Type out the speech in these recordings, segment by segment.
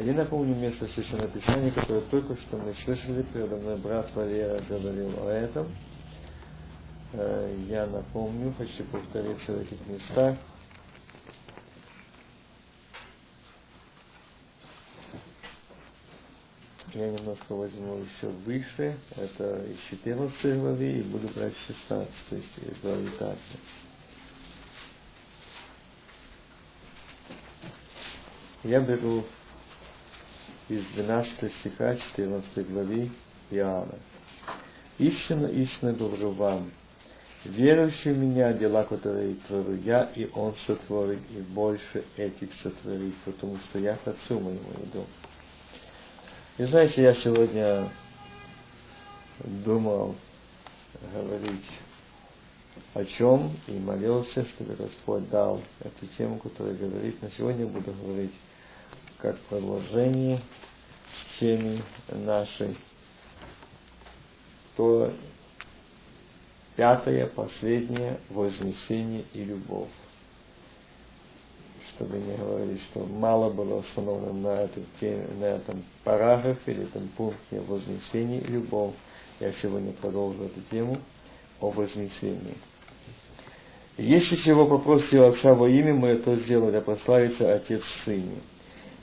Я напомню место Священного Писания, которое только что мы слышали, передо мной брат Валера говорил о этом. Э, я напомню, хочу повториться в этих местах. Я немножко возьму еще выше, это из 14 главы, и буду брать 16 главы также. Я беру из 12 стиха 14 главы Иоанна. Истинно, истинно говорю вам, верующий в меня дела, которые творю я, и он сотворит, и больше этих сотворит, потому что я Отцу моему иду. И знаете, я сегодня думал говорить о чем и молился, чтобы Господь дал эту тему, которая говорит. На сегодня буду говорить как продолжение теме нашей. То пятое, последнее, вознесение и любовь. Чтобы не говорить, что мало было установлено на, этой теме, на этом параграфе или этом пункте вознесение и любовь. Я сегодня продолжу эту тему о вознесении. Если чего попросите у Отца во имя Мое, то сделаю, да прославится Отец в Сыне.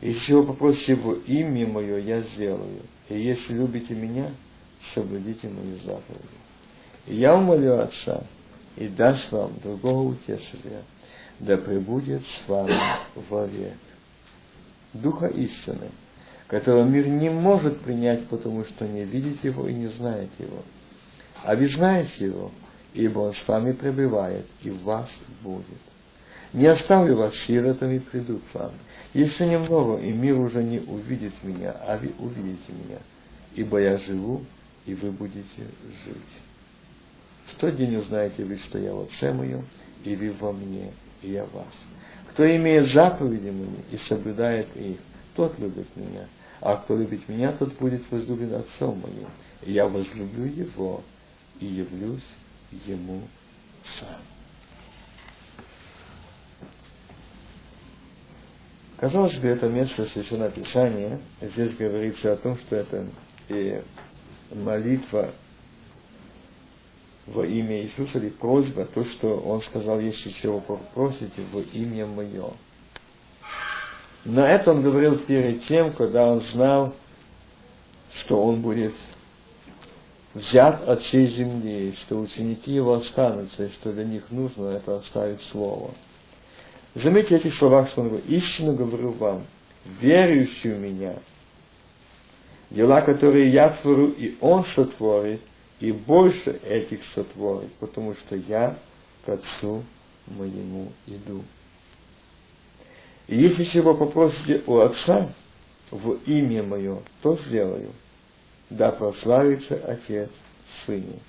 Если чего попросите во имя Мое, я сделаю. И если любите Меня, соблюдите Мои заповеди. И я умолю Отца, и даст вам другого утешителя, да пребудет с вами вовек. Духа истины, которого мир не может принять, потому что не видит его и не знает его. А вы знаете его, ибо Он с вами пребывает и в вас будет. Не оставлю вас сиротами, приду к вам. Еще немного, и мир уже не увидит меня, а вы увидите меня, ибо я живу, и вы будете жить. В тот день узнаете вы, что я в Отце моем, и вы во мне, и я вас. Кто имеет заповеди мои и соблюдает их, тот любит меня. А кто любит меня, тот будет возлюблен Отцом моим. И я возлюблю его и явлюсь ему сам. Казалось бы, это место Священного Писания. Здесь говорится о том, что это и молитва во имя Иисуса или просьба, то, что Он сказал, если чего попросите во имя Мое. Но это Он говорил перед тем, когда Он знал, что Он будет взят от всей земли, что ученики его останутся, и что для них нужно это оставить слово. Заметьте эти слова, что он говорит, истинно говорю вам, верующий в меня, дела, которые я творю, и он сотворит, и больше этих сотворит, потому что я к Отцу моему иду. И если чего попросите у Отца в имя Мое, то сделаю – да прославится Отец Сыне.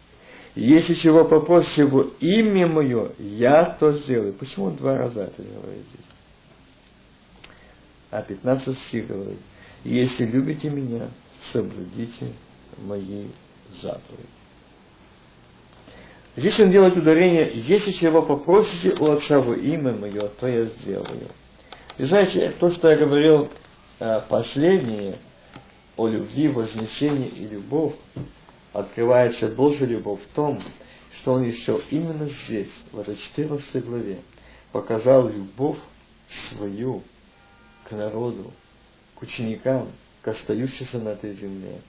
Если чего попросите его имя мое, я то сделаю. Почему он два раза это говорит здесь? А 15 стих говорит, если любите меня, соблюдите мои заповеди. Здесь он делает ударение, если чего попросите у Отца во имя мое, то я сделаю. И знаете, то, что я говорил э, последнее, о любви, вознесении и любовь, открывается Божья любовь в том, что Он еще именно здесь, в этой 14 главе, показал любовь свою к народу, к ученикам, к остающимся на этой земле,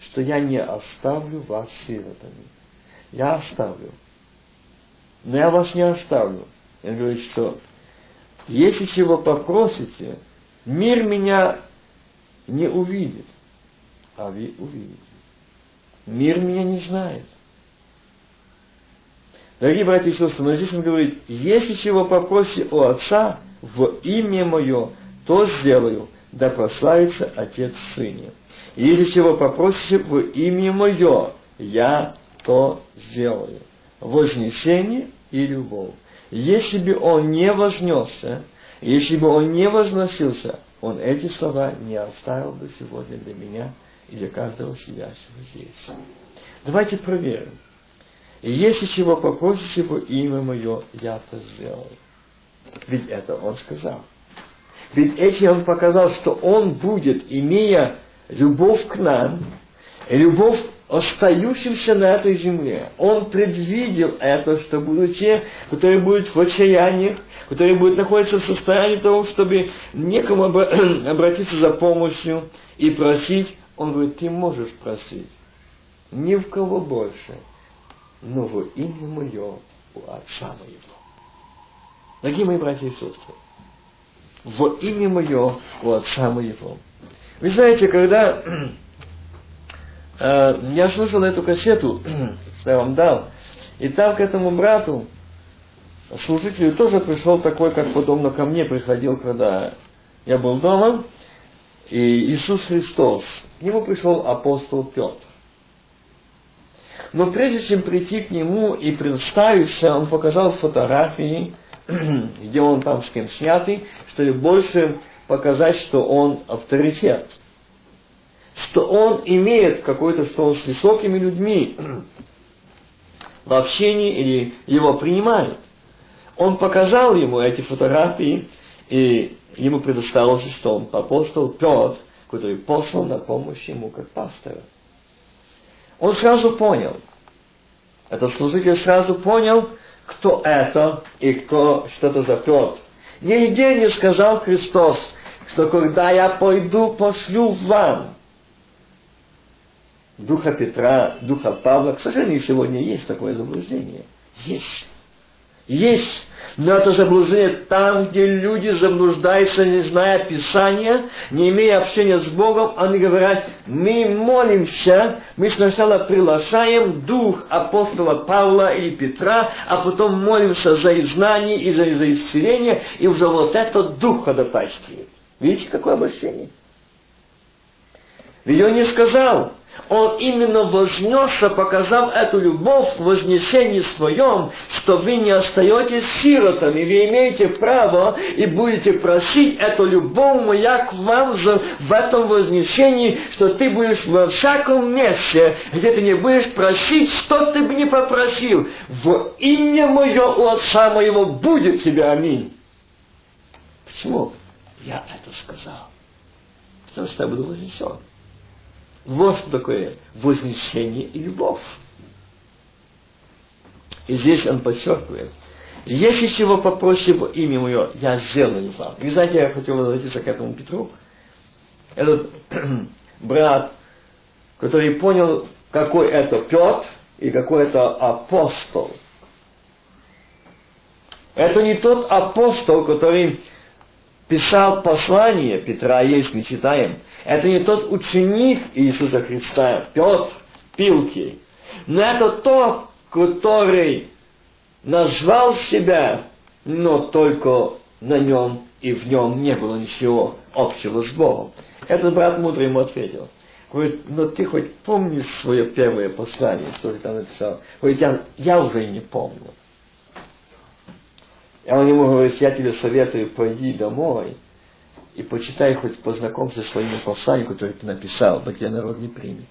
что я не оставлю вас сиротами. Я оставлю. Но я вас не оставлю. Он говорит, что если чего попросите, мир меня не увидит а вы увидите. Мир меня не знает. Дорогие братья и сестры, но здесь он говорит, если чего попросите у Отца в имя Мое, то сделаю, да прославится Отец в Сыне. Если чего попросите в имя Мое, я то сделаю. Вознесение и любовь. Если бы он не вознесся, если бы он не возносился, он эти слова не оставил бы сегодня для меня и для каждого сидящего здесь. Давайте проверим. И если чего попросите во имя мое, я это сделаю. Ведь это он сказал. Ведь этим он показал, что он будет, имея любовь к нам, любовь остающимся на этой земле. Он предвидел это, что будут те, которые будут в отчаяниях, которые будут находиться в состоянии того, чтобы некому обратиться за помощью и просить. Он говорит, ты можешь просить. Ни в кого больше, но во имя мое у Отца моего. Дорогие мои братья и сестры, во имя мое у Отца моего. Вы знаете, когда э, я слышал эту кассету, что я вам дал, и там к этому брату, служителю, тоже пришел такой, как подобно ко мне приходил, когда я был дома, и Иисус Христос. К нему пришел апостол Петр. Но прежде чем прийти к нему и представиться, он показал фотографии, где он там с кем снятый, чтобы больше показать, что он авторитет. Что он имеет какой-то, что с высокими людьми в общении или его принимает. Он показал ему эти фотографии, и ему предоставилось, что он апостол Петр, который послал на помощь ему как пастора. Он сразу понял, этот служитель сразу понял, кто это и кто, что это за Петр. Нигде не сказал Христос, что когда я пойду, пошлю вам Духа Петра, Духа Павла. К сожалению, сегодня есть такое заблуждение. Есть. Есть. Но это заблуждение там, где люди заблуждаются, не зная Писания, не имея общения с Богом, они говорят, мы молимся, мы сначала приглашаем дух апостола Павла или Петра, а потом молимся за изгнание и за, за исцеление, и уже вот этот дух ходатайствует. Видите, какое обращение? Ведь он не сказал, он именно вознесся, показав эту любовь в вознесении своем, что вы не остаетесь сиротами, вы имеете право и будете просить эту любовь моя к вам в этом вознесении, что ты будешь во всяком месте, где ты не будешь просить, что ты бы не попросил. В имя мое у Отца моего будет тебе аминь. Почему? Я это сказал. Потому что я буду вознесен. Вот что такое вознесение и любовь. И здесь он подчеркивает, если чего попросите во имя мое, я сделаю вам. Вы знаете, я хотел возвратиться к этому Петру. Этот брат, который понял, какой это Петр и какой это апостол. Это не тот апостол, который писал послание Петра, есть мы читаем. Это не тот ученик Иисуса Христа, Петр Пилки, но это тот, который назвал себя, но только на нем и в нем не было ничего общего с Богом. Этот брат мудрый ему ответил. Говорит, но ты хоть помнишь свое первое послание, что ты там написал? Говорит, я, я уже не помню. И он ему говорит, я тебе советую, пойди домой и почитай хоть познакомься со своим посланием, которое ты написал, но тебя народ не примет.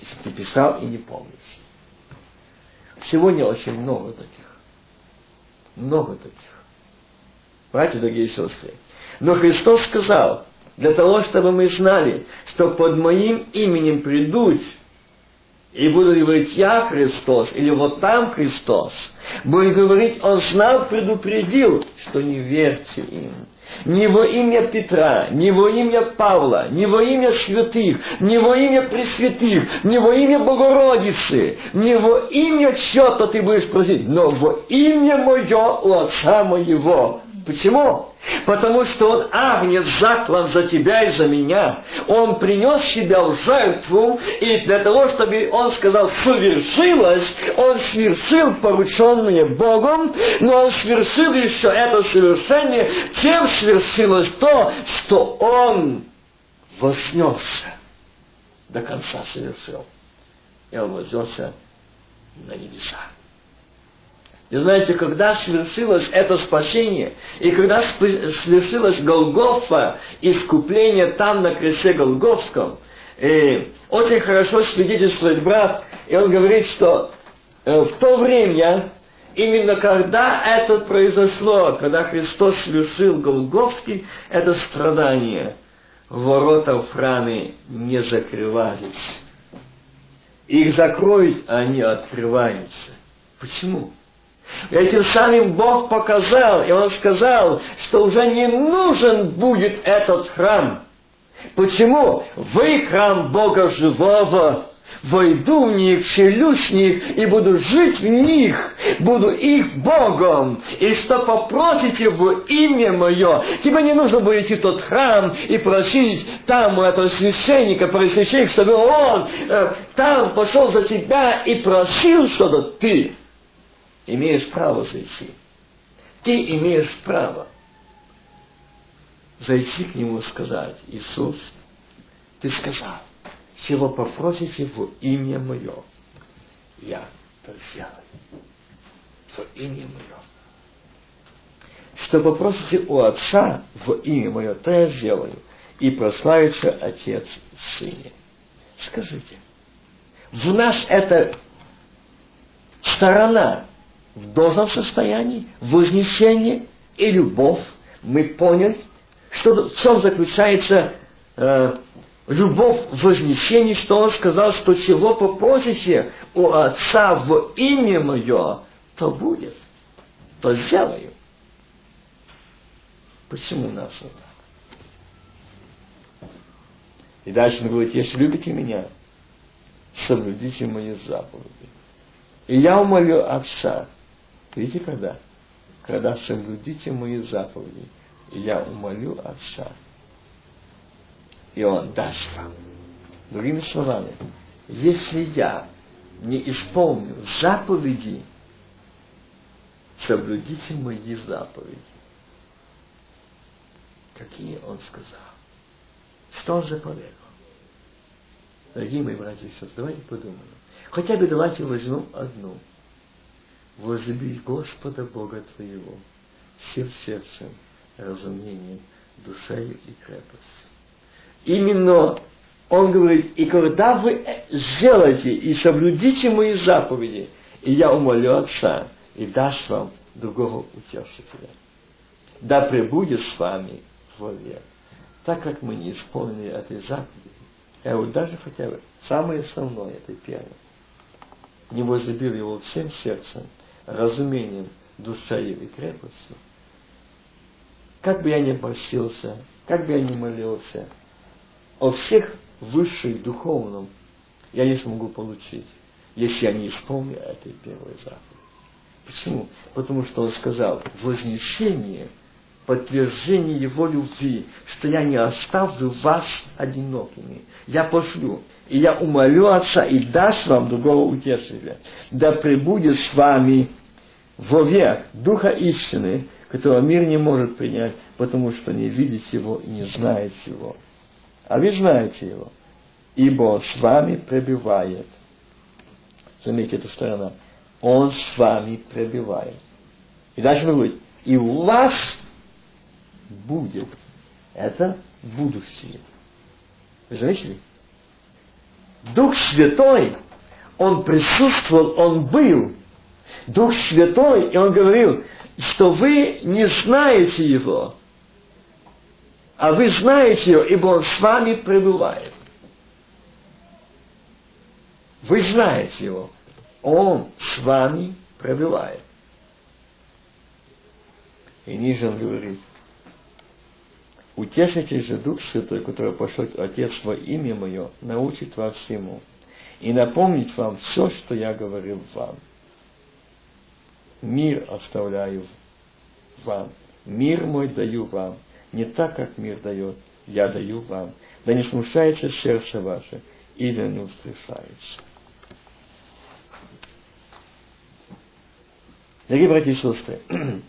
Если ты писал и не помнишь. Сегодня очень много таких. Много таких. Братья, дорогие сестры. Но Христос сказал, для того, чтобы мы знали, что под моим именем придут и буду говорить «Я Христос» или «Вот там Христос», будет говорить «Он знал, предупредил, что не верьте им». Не во имя Петра, не во имя Павла, не во имя святых, не во имя Пресвятых, не во имя Богородицы, не во имя чего-то ты будешь просить, но во имя мое у Отца моего. Почему? Потому что Он агнец заклан за тебя и за меня. Он принес себя в жертву, и для того, чтобы Он сказал, совершилось, Он свершил порученное Богом, но Он свершил еще это совершение, тем свершилось то, что Он вознесся, до конца совершил. И Он вознесся на небеса. И знаете, когда свершилось это спасение, и когда свершилось Голгофа, искупление там на кресте Голгофском, и очень хорошо свидетельствует брат, и он говорит, что э, в то время Именно когда это произошло, когда Христос совершил Голговский, это страдание, ворота Франы не закрывались. Их закроют, а они открываются. Почему? Этим самым Бог показал, и Он сказал, что уже не нужен будет этот храм. Почему? Вы храм Бога живого. Войду в них, селюсь в них и буду жить в них, буду их Богом. И что попросите в имя Мое, тебе не нужно будет идти в тот храм и просить там у этого священника, просвященника, чтобы он э, там пошел за тебя и просил что-то. Ты имеешь право зайти. Ты имеешь право зайти к нему и сказать, Иисус, ты сказал, чего попросите в имя Мое, я это сделаю. В имя Мое. Что попросите у Отца в имя Мое, то я сделаю. И прославится Отец в Сыне. Скажите, в нас это сторона в должном состоянии, вознесение и любовь. Мы поняли, что, в чем заключается э, любовь в вознесении, что он сказал, что чего попросите у Отца в имя Мое, то будет, то сделаю. Почему нас вот? И дальше он говорит, если любите меня, соблюдите мои заповеди. И я умолю Отца, Видите, когда? Когда соблюдите мои заповеди, я умолю Отца, и Он даст вам. Другими словами, если я не исполню заповеди, соблюдите мои заповеди. Какие он сказал? Что он заповедовал? Дорогие мои братья и сестры, давайте подумаем. Хотя бы давайте возьмем одну – возлюби Господа Бога твоего всем сердцем, разумением, душею и крепостью. Именно он говорит, и когда вы сделаете и соблюдите мои заповеди, и я умолю Отца, и даст вам другого утешителя. Да пребудет с вами вовек. Так как мы не исполнили этой заповеди, я вот даже хотя бы самое основное, это первое, не возлюбил его всем сердцем, разумением, душою и крепостью, как бы я ни просился, как бы я ни молился, о всех высших духовном я не смогу получить, если я не исполню этой первой заповеди. Почему? Потому что он сказал, вознесение, подтверждение его любви, что я не оставлю вас одинокими. Я пошлю, и я умолю Отца и даст вам другого утешителя. Да пребудет с вами вовек Духа истины, которого мир не может принять, потому что не видит его и не знает его. А вы знаете его, ибо с вами пребывает. Заметьте эту сторону. Он с вами пребывает. И дальше он и у вас будет. Это будущее. Вы заметили? Дух Святой, Он присутствовал, Он был Дух Святой, и он говорил, что вы не знаете Его, а вы знаете Его, ибо Он с вами пребывает. Вы знаете Его, Он с вами пребывает. И ниже он говорит, Утешите же Дух Святой, который пошлет Отец во имя Мое, научит вас всему и напомнит вам все, что я говорил вам мир оставляю вам, мир мой даю вам, не так, как мир дает, я даю вам. Да не смущается сердце ваше, или не устрашается. Дорогие братья и сестры,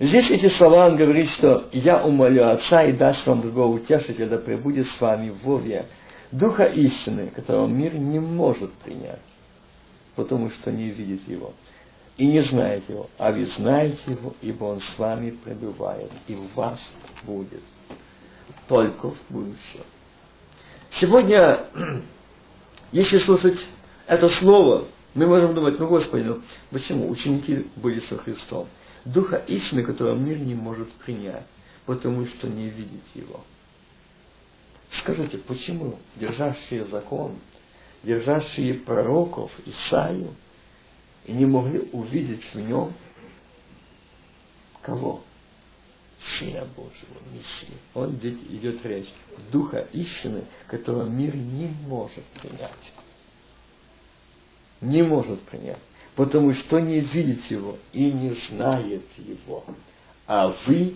здесь эти слова он говорит, что «Я умолю Отца и даст вам другого утешителя, да пребудет с вами вовек, Духа истины, которого мир не может принять, потому что не видит его» и не знаете его, а вы знаете его, ибо он с вами пребывает, и в вас будет только в будущем. Сегодня, если слушать это слово, Мы можем думать, ну Господи, ну почему? Ученики были со Христом. Духа истины, которого мир не может принять, потому что не видит его. Скажите, почему держащие закон, держащие пророков Исаию, и не могли увидеть в нем кого? Сына Божьего, Мессии. Он здесь идет речь. Духа истины, которого мир не может принять. Не может принять. Потому что не видит его и не знает его. А вы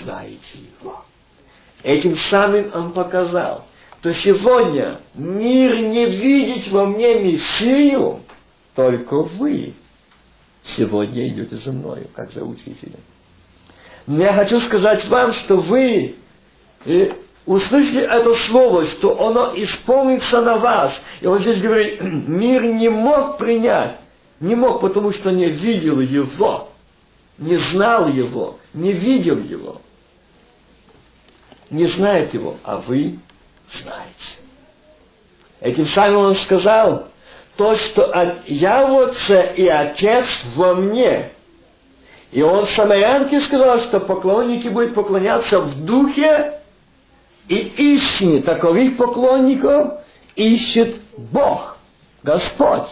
знаете его. Этим самым он показал, что сегодня мир не видит во мне Мессию, только вы сегодня идете за мною, как за учителем. Но я хочу сказать вам, что вы услышали это слово, что оно исполнится на вас. И он здесь говорит, мир не мог принять, не мог, потому что не видел его, не знал его, не видел его, не знает его, а вы знаете. Этим самым он сказал, то, что я в Отце и Отец во мне – и он в Самарянке сказал, что поклонники будут поклоняться в духе и истине. Таковых поклонников ищет Бог, Господь.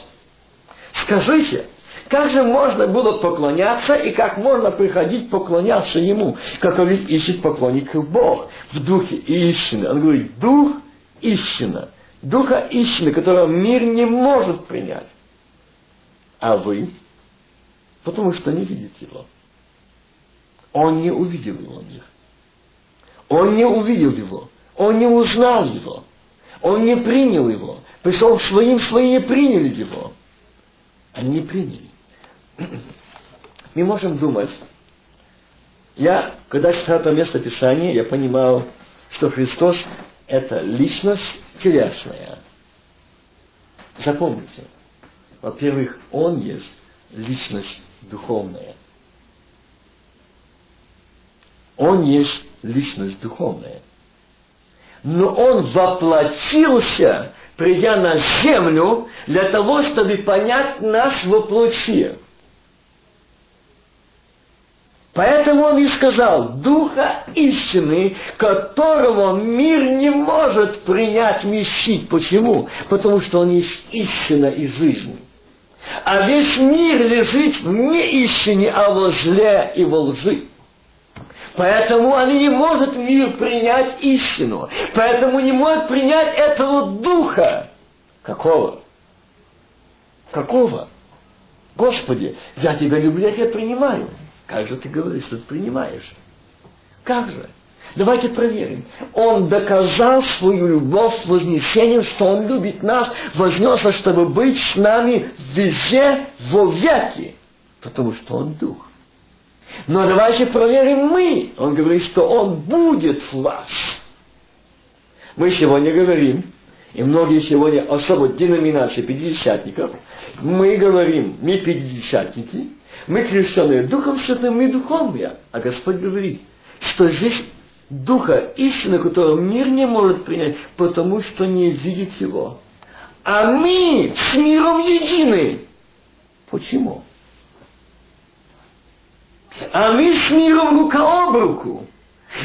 Скажите, как же можно было поклоняться и как можно приходить поклоняться Ему, каковых ищет поклонников Бог в духе истины. Он говорит, дух истина, духа истины, которого мир не может принять. А вы потому что не видит его. Он не увидел его мир. Он не увидел его. Он не узнал его. Он не принял его. Пришел к своим, свои не приняли его. Они не приняли. Мы можем думать, я, когда читал это место Писания, я понимал, что Христос – это личность телесная. Запомните, во-первых, Он есть личность духовная. Он есть личность духовная. Но он воплотился, придя на землю, для того, чтобы понять нас воплоти. Поэтому он и сказал, Духа истины, которого мир не может принять, вместить. Почему? Потому что он есть истина и жизнь. А весь мир лежит в неистине, а во зле и во лжи. Поэтому они не может мир принять истину. Поэтому не может принять этого духа. Какого? Какого? Господи, я тебя люблю, я тебя принимаю. Как же ты говоришь, что ты принимаешь? Как же? Давайте проверим. Он доказал свою любовь вознесением, что Он любит нас, вознесся, чтобы быть с нами везде, во веки. Потому что Он Дух. Но давайте проверим мы. Он говорит, что Он будет в вас. Мы сегодня говорим, и многие сегодня, особо деноминации пятидесятников, мы говорим, мы пятидесятники, мы крещенные Духом Святым, мы духовные. А Господь говорит, что здесь Духа истины, которого мир не может принять, потому что не видит его. А мы с миром едины. Почему? А мы с миром рука об руку.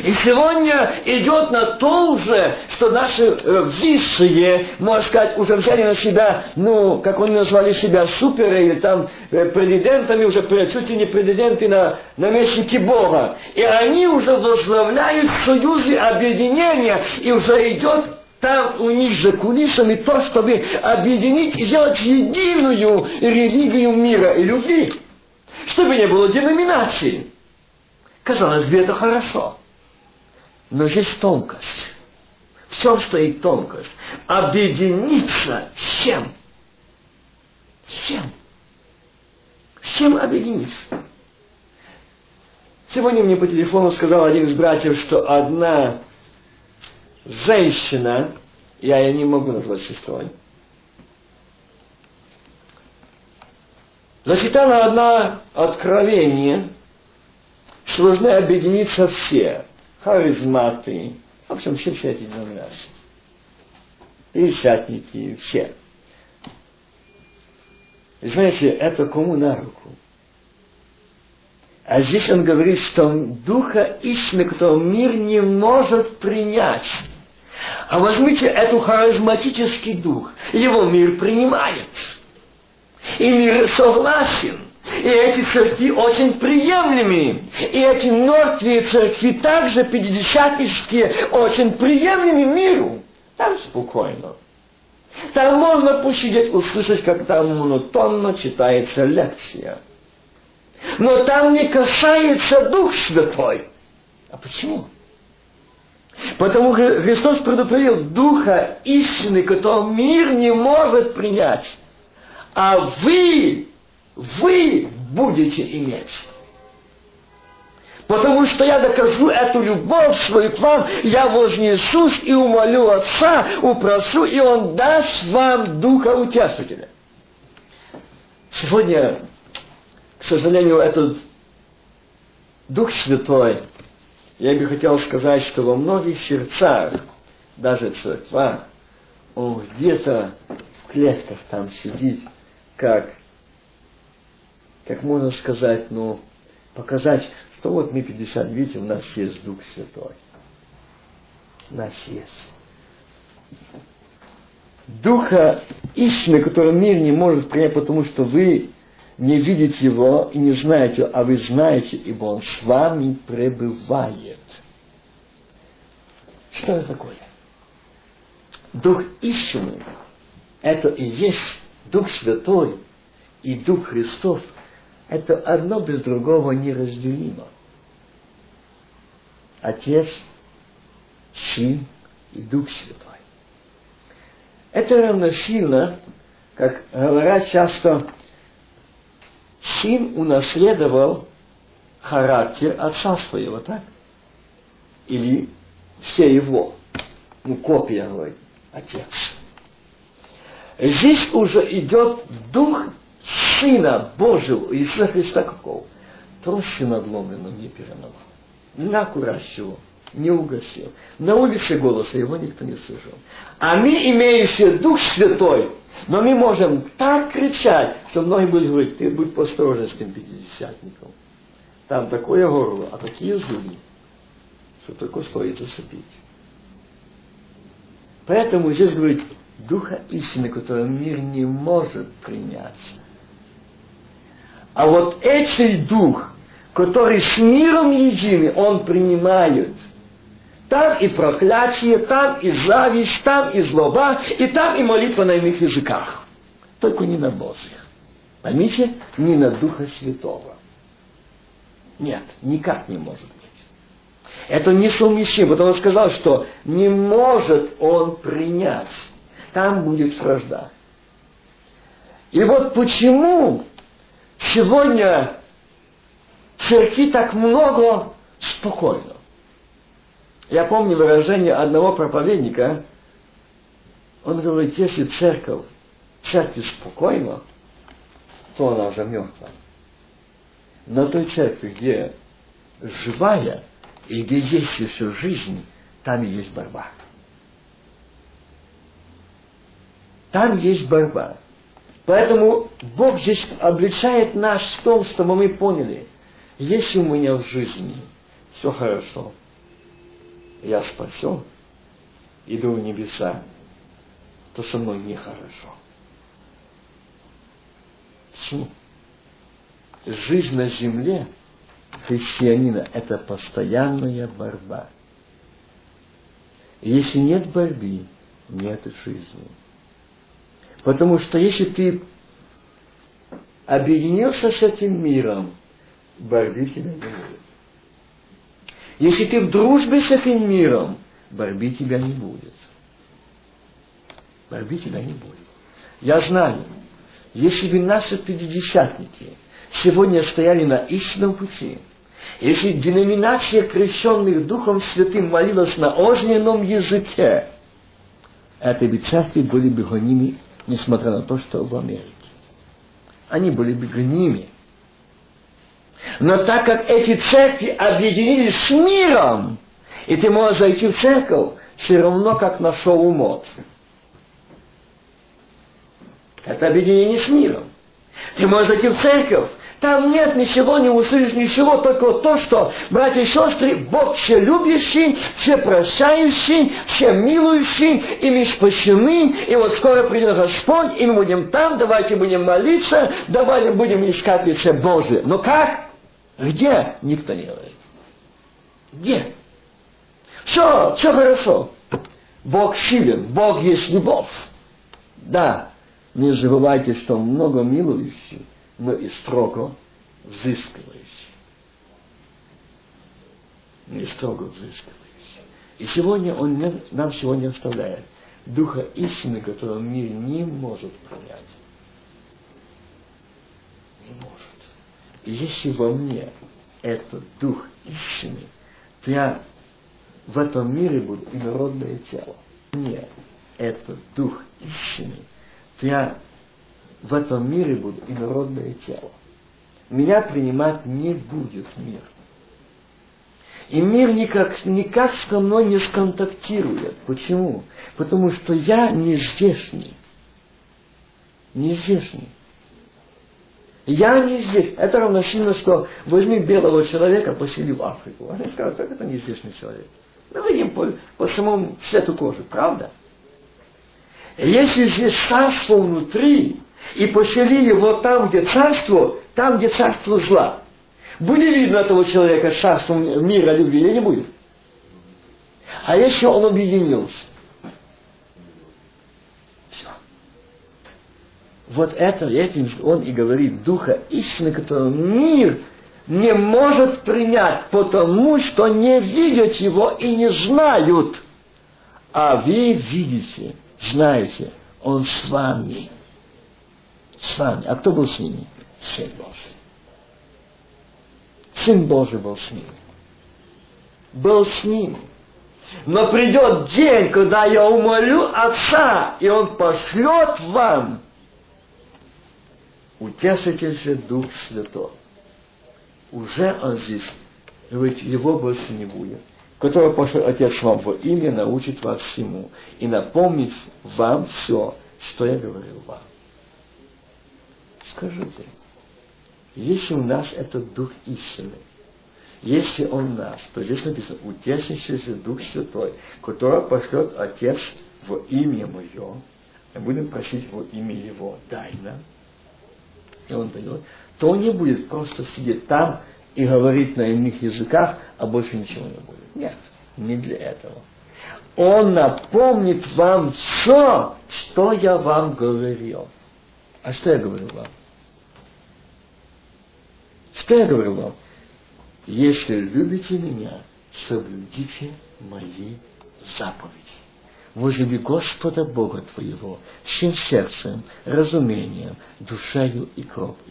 И сегодня идет на то уже, что наши э, высшие, можно сказать, уже взяли на себя, ну, как они назвали себя, суперы или там э, президентами, уже чуть ли не президенты на, наместники Бога. И они уже возглавляют союзы объединения, и уже идет там у них за кулисами то, чтобы объединить и сделать единую религию мира и любви. Чтобы не было деноминации. Казалось бы, это хорошо. Но есть тонкость. Все стоит тонкость. Объединиться с чем? С чем? С чем объединиться? Сегодня мне по телефону сказал один из братьев, что одна женщина, я ее не могу назвать сестрой, зачитала одно откровение, что должны объединиться все харизматы, в общем, все, все эти деноминации. Пятидесятники, все. И знаете, это кому на руку? А здесь он говорит, что духа истины, которого мир не может принять. А возьмите эту харизматический дух, его мир принимает. И мир согласен. И эти церкви очень приемлемые. И эти мертвые церкви также пятидесятнические очень приемлемы миру. Там спокойно. Там можно посидеть, услышать, как там монотонно читается лекция. Но там не касается Дух Святой. А почему? Потому что Христос предупредил Духа истины, которого мир не может принять. А вы, вы будете иметь. Потому что я докажу эту любовь свою к вам, я вознесусь и умолю Отца, упрошу, и Он даст вам Духа Утешителя. Сегодня, к сожалению, этот Дух Святой, я бы хотел сказать, что во многих сердцах, даже церква, он где-то в клетках там сидит, как, как можно сказать, ну, показать, что вот мы 50, видите, у нас есть Дух Святой. У нас есть. Духа истины, который мир не может принять, потому что вы не видите его и не знаете, а вы знаете, ибо он с вами пребывает. Что это такое? Дух истины – это и есть Дух Святой и Дух Христов – это одно без другого неразделимо. Отец, Сын и Дух Святой. Это равносильно, как говорят часто, Сын унаследовал характер отца своего, так? Или все его. Ну, копия, говорит, отец. Здесь уже идет дух Сына Божьего, Иисуса Христа какого? Трости надломленным не переломал. Накуращил, не угасил. На улице голоса его никто не слышал. А мы, имеющие Дух Святой, но мы можем так кричать, что многие будут говорить, ты будь посторожен с тем пятидесятником. Там такое горло, а такие зубы, что только стоит зацепить. Поэтому здесь говорит, Духа истины, который мир не может принять. А вот этот дух, который с миром единый, он принимает. Там и проклятие, там и зависть, там и злоба, и там и молитва на иных языках. Только не на Божьих. Поймите, не на Духа Святого. Нет, никак не может быть. Это несовместимо, потому что сказал, что не может он принять. Там будет вражда. И вот почему Сегодня церкви так много спокойно. Я помню выражение одного проповедника. Он говорит, если церковь, церкви спокойно, то она уже мертва. Но той церкви, где живая и где есть еще жизнь, там и есть борьба. Там есть борьба. Поэтому Бог здесь обличает нас в том, чтобы мы поняли, если у меня в жизни все хорошо, я спасен, иду в небеса, то со мной нехорошо. Почему? Жизнь на земле христианина – это постоянная борьба. Если нет борьбы, нет жизни. Потому что если ты объединился с этим миром, борьбы тебя не будет. Если ты в дружбе с этим миром, борьбы тебя не будет. Борьбы тебя не будет. Я знаю, если бы наши пятидесятники сегодня стояли на истинном пути, если деноминация крещенных Духом Святым молилась на огненном языке, этой бы церкви были бы гонимы несмотря на то, что в Америке. Они были бы гними. Но так как эти церкви объединились с миром, и ты можешь зайти в церковь, все равно как на шоу. Это объединение с миром. Ты можешь зайти в церковь, там нет ничего, не услышишь ничего, только то, что, братья и сестры, Бог все любящий, все прощающий, все милующий, и мы спасены, и вот скоро придет Господь, и мы будем там, давайте будем молиться, давайте будем искать лице Божие. Но как? Где? Никто не говорит. Где? Все, все хорошо. Бог силен, Бог есть любовь. Да, не забывайте, что много милующий, но и строго взыскивающий. Не строго взыскивающий. И сегодня Он нам сегодня оставляет Духа истины, которого мир не может принять. Не может. И если во мне этот Дух истины, то я в этом мире буду инородное тело. Мне этот Дух истины, то я в этом мире буду инородное тело. Меня принимать не будет мир. И мир никак, никак со мной не сконтактирует. Почему? Потому что я не здешний. Не здешний. Я не здесь. Это равносильно, что возьми белого человека, посели в Африку. Они скажут, так это не здешний человек. Мы видим по, по самому цвету кожи, правда? Если здесь царство внутри, и поселили его там, где царство, там, где царство зла. Будет видно этого человека царством мира, любви или не будет? А если он объединился? Все. Вот это, этим он и говорит, духа истины, которого мир не может принять, потому что не видят его и не знают. А вы видите, знаете, он с вами с вами. А кто был с ними? Сын Божий. Сын Божий был с ними. Был с ними. Но придет день, когда я умолю Отца, и Он пошлет вам утешитель же Дух Святой. Уже Он здесь. Говорит, его больше не будет. Который пошлет Отец вам во имя, научит вас всему и напомнит вам все, что я говорил вам. Скажите, если у нас этот Дух истины, если Он нас, то здесь написано, утешнящийся Дух Святой, который пошлет Отец во имя Мое, мы будем просить во имя Его, дай нам, и Он дает, то Он не будет просто сидеть там и говорить на иных языках, а больше ничего не будет. Нет, не для этого. Он напомнит вам все, что я вам говорил. А что я говорил вам? Что я говорил вам? Если любите меня, соблюдите мои заповеди. Возлюби Господа Бога твоего всем сердцем, разумением, душею и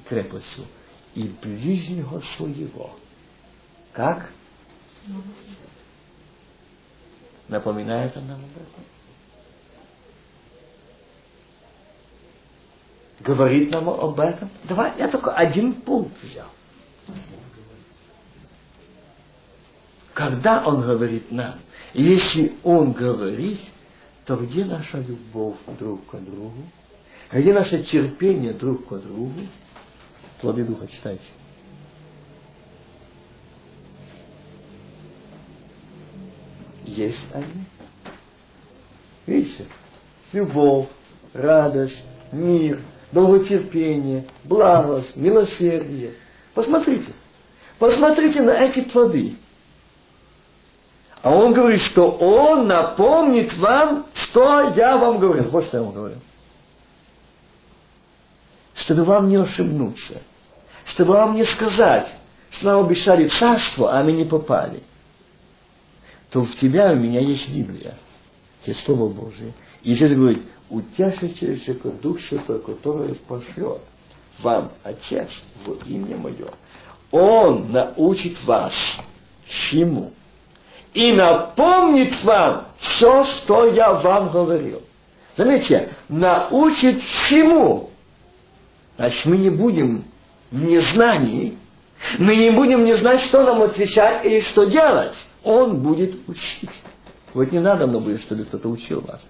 крепостью, и ближнего своего. Как? Напоминает она нам об этом? Говорит нам об этом? Давай, я только один пункт взял. Когда Он говорит нам, если Он говорит, то где наша любовь друг к другу? Где наше терпение друг к другу? Плоды Духа читайте. Есть они. Видите? Любовь, радость, мир, долготерпение, благость, милосердие – Посмотрите. Посмотрите на эти плоды. А он говорит, что он напомнит вам, что я вам говорил. Вот что я вам говорил. Чтобы вам не ошибнуться. Чтобы вам не сказать, что нам обещали царство, а мы не попали. То в тебя у меня есть Библия. Есть Слово Божие. И здесь говорит, утешите Дух Святой, который пошлет вам Отец во имя Мое. Он научит вас всему и напомнит вам все, что я вам говорил. Заметьте, научит всему. Значит, мы не будем в незнании, мы не будем не знать, что нам отвечать и что делать. Он будет учить. Вот не надо, но будет, чтобы кто-то учил вас.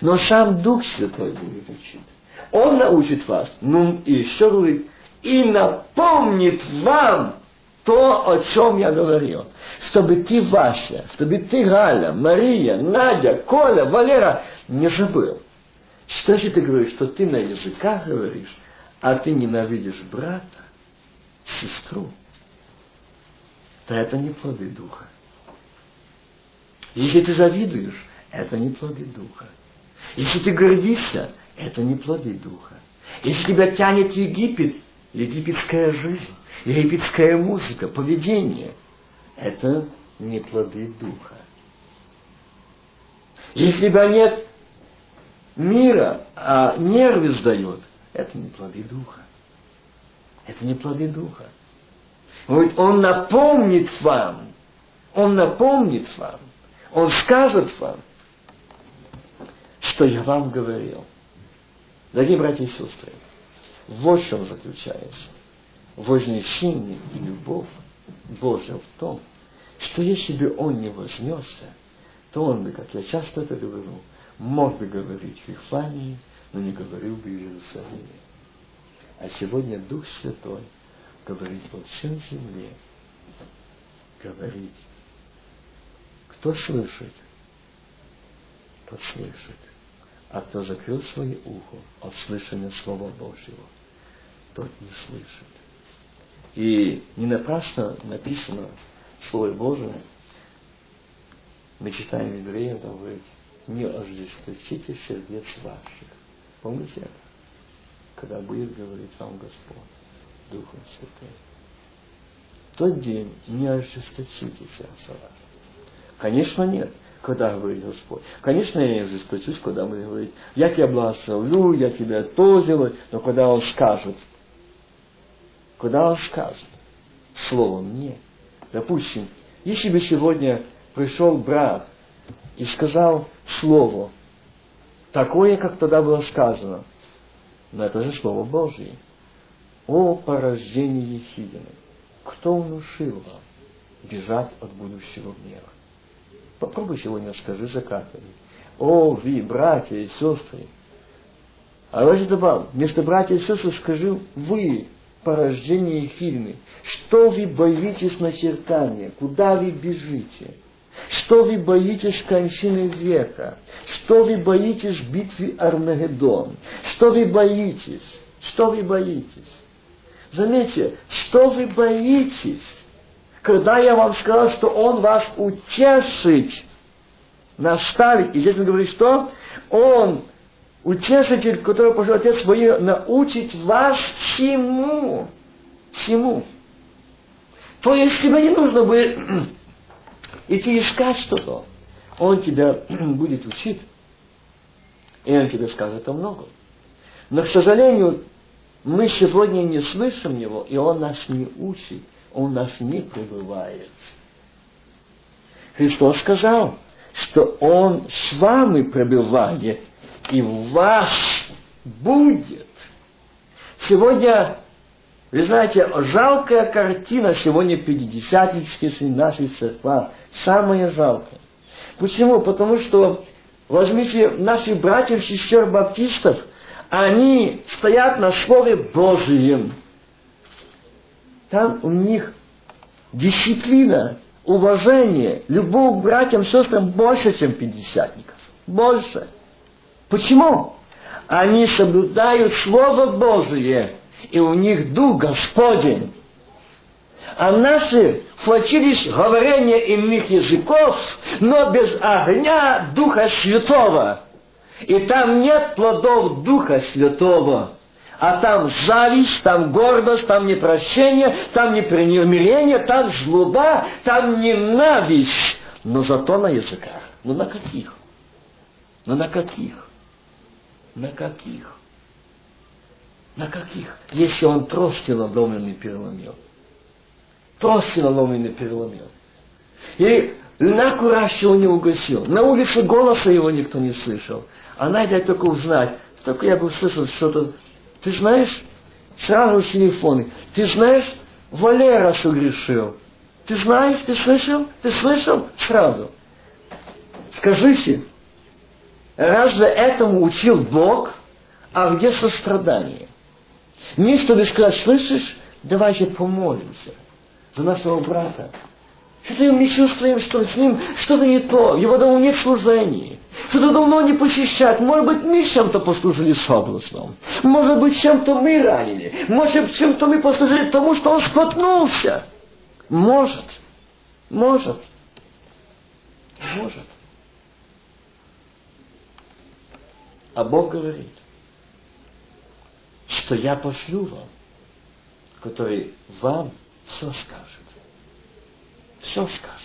Но сам Дух Святой будет учить. Он научит вас. Ну, и еще говорит, и напомнит вам то, о чем я говорил. Чтобы ты, Вася, чтобы ты, Галя, Мария, Надя, Коля, Валера не забыл. Что же ты говоришь, что ты на языках говоришь, а ты ненавидишь брата, сестру, то это не плоды духа. Если ты завидуешь, это не плоды духа. Если ты гордишься, это не плоды духа. Если тебя тянет Египет, египетская жизнь, египетская музыка, поведение, это не плоды духа. Если тебя нет мира, а нервы сдает, это не плоды духа. Это не плоды духа. Вот он напомнит вам, он напомнит вам, он скажет вам, что я вам говорил. Дорогие братья и сестры, вот в чем заключается вознесение и любовь Божья в том, что если бы он не вознесся, то он бы, как я часто это говорю, мог бы говорить в Вифании, но не говорил бы в Иерусалиме. А сегодня Дух Святой говорит во всем земле, говорит. Кто слышит, тот слышит. А кто закрыл свое ухо от слышания Слова Божьего, тот не слышит. И не напрасно написано в Слове Божьем, мы читаем евреям, там говорит, не ожесточите сердец ваших. Помните это? Когда будет говорить вам Господь, Духом Святым. В тот день не ожесточите сердца ваших. Конечно, нет, когда говорит Господь. Конечно, я ожесточусь, когда мы говорим, я тебя благословлю, я тебя то сделаю, но когда Он скажет, когда Он скажет, словом «не». Допустим, если бы сегодня пришел брат и сказал слово, такое, как тогда было сказано, но это же Слово Божье, о порождении Ехидины, кто внушил вам бежать от будущего гнева? Попробуй сегодня скажи за. О, вы, братья и сестры. А давайте добавим, вместо братья и сестры скажи вы, порождение Ехидны. Что вы боитесь начертания? Куда вы бежите? Что вы боитесь кончины века? Что вы боитесь битвы Армагеддон? Что вы боитесь? Что вы боитесь? Заметьте, что вы боитесь? Когда я вам сказал, что Он вас утешит, наставит, и здесь он говорит, что Он, утешитель, который пошел Отец свой, научит вас всему. Всему. То есть тебе не нужно будет идти искать что-то. Он тебя будет учить, и он тебе скажет о многом. Но, к сожалению, мы сегодня не слышим его, и он нас не учит, он нас не пребывает. Христос сказал, что он с вами пребывает, и в вас будет. Сегодня вы знаете, жалкая картина сегодня пятидесятнических наших церквах. Самая жалкая. Почему? Потому что, возьмите наших братьев, сестер баптистов, они стоят на Слове Божьем. Там у них дисциплина, уважение, любовь к братьям, сестрам больше, чем пятидесятников. Больше. Почему? Они соблюдают Слово Божие – и у них дух Господень. А наши флотились говорение иных языков, но без огня Духа Святого. И там нет плодов Духа Святого. А там зависть, там гордость, там непрощение, там непримирение, там злоба, там ненависть. Но зато на языках. Ну на каких? Ну на каких? На каких? На каких? Если он трости надломленный переломил. Трости надломленный переломил. И на кураж его не угасил. На улице голоса его никто не слышал. А надо только узнать. Только я бы услышал что-то. Ты знаешь, сразу телефоны. Ты знаешь, Валера согрешил. Ты знаешь, ты слышал? Ты слышал? Сразу. Скажите, разве этому учил Бог? а где сострадание? Не чтобы сказать, слышишь, давай же помолимся за нашего брата. Что-то мы чувствуем, что с ним что-то не то, его давно нет служения. Что-то давно не посещать. Может быть, мы чем-то послужили соблазном. Может быть, чем-то мы ранили. Может, быть, чем-то мы послужили тому, что он споткнулся. Может. Может. Может. А Бог говорит, что я пошлю вам, который вам все скажет. Все скажет.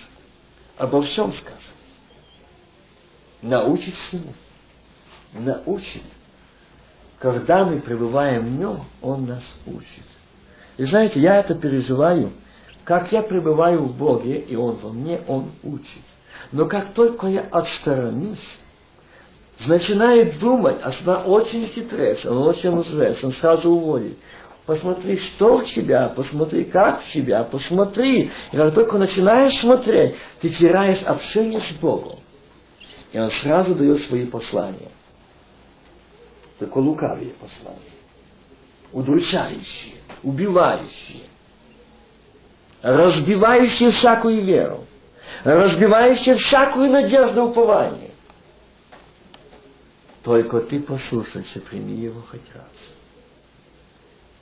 Обо всем скажет. Научит всему. Научит. Когда мы пребываем в нем, он нас учит. И знаете, я это переживаю. Как я пребываю в Боге, и Он во мне, Он учит. Но как только я отсторонюсь, начинает думать, а она очень хитрец, он очень лжец, он сразу уводит. Посмотри, что в тебя, посмотри, как в тебя, посмотри. И как только начинаешь смотреть, ты теряешь общение с Богом. И он сразу дает свои послания. Только лукавые послания. Удручающие, убивающие, разбивающие всякую веру, разбивающие всякую надежду упование. Только ты послушайся, прими его хоть раз.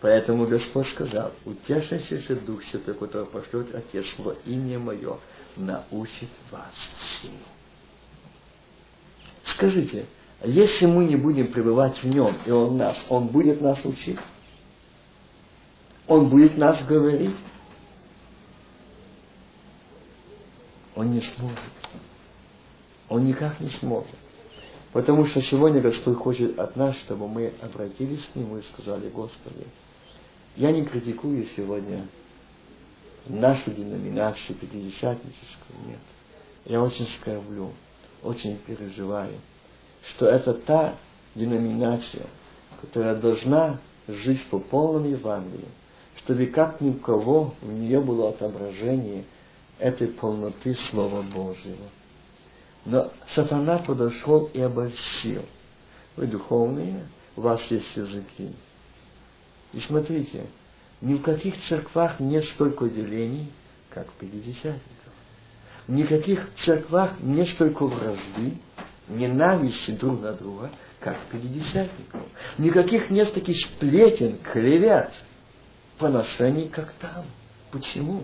Поэтому Господь сказал, утешащий же Дух Святой, который пошлет Отец во имя Мое, научит вас всему. Скажите, если мы не будем пребывать в Нем, и Он нас, Он будет нас учить? Он будет нас говорить? Он не сможет. Он никак не сможет. Потому что сегодня Господь хочет от нас, чтобы мы обратились к Нему и сказали, Господи, я не критикую сегодня нашу деноминацию пятидесятническую, нет. Я очень скорблю, очень переживаю, что это та деноминация, которая должна жить по полному Евангелию, чтобы как ни у кого в нее было отображение этой полноты Слова Божьего. Но сатана подошел и обольстил. Вы духовные, у вас есть языки. И смотрите, ни в каких церквах нет столько делений, как в пятидесятниках. Никаких церквах нет столько вражды, ненависти друг на друга, как пятидесятников. Никаких нет таких сплетен, клевет, поношений, как там. Почему?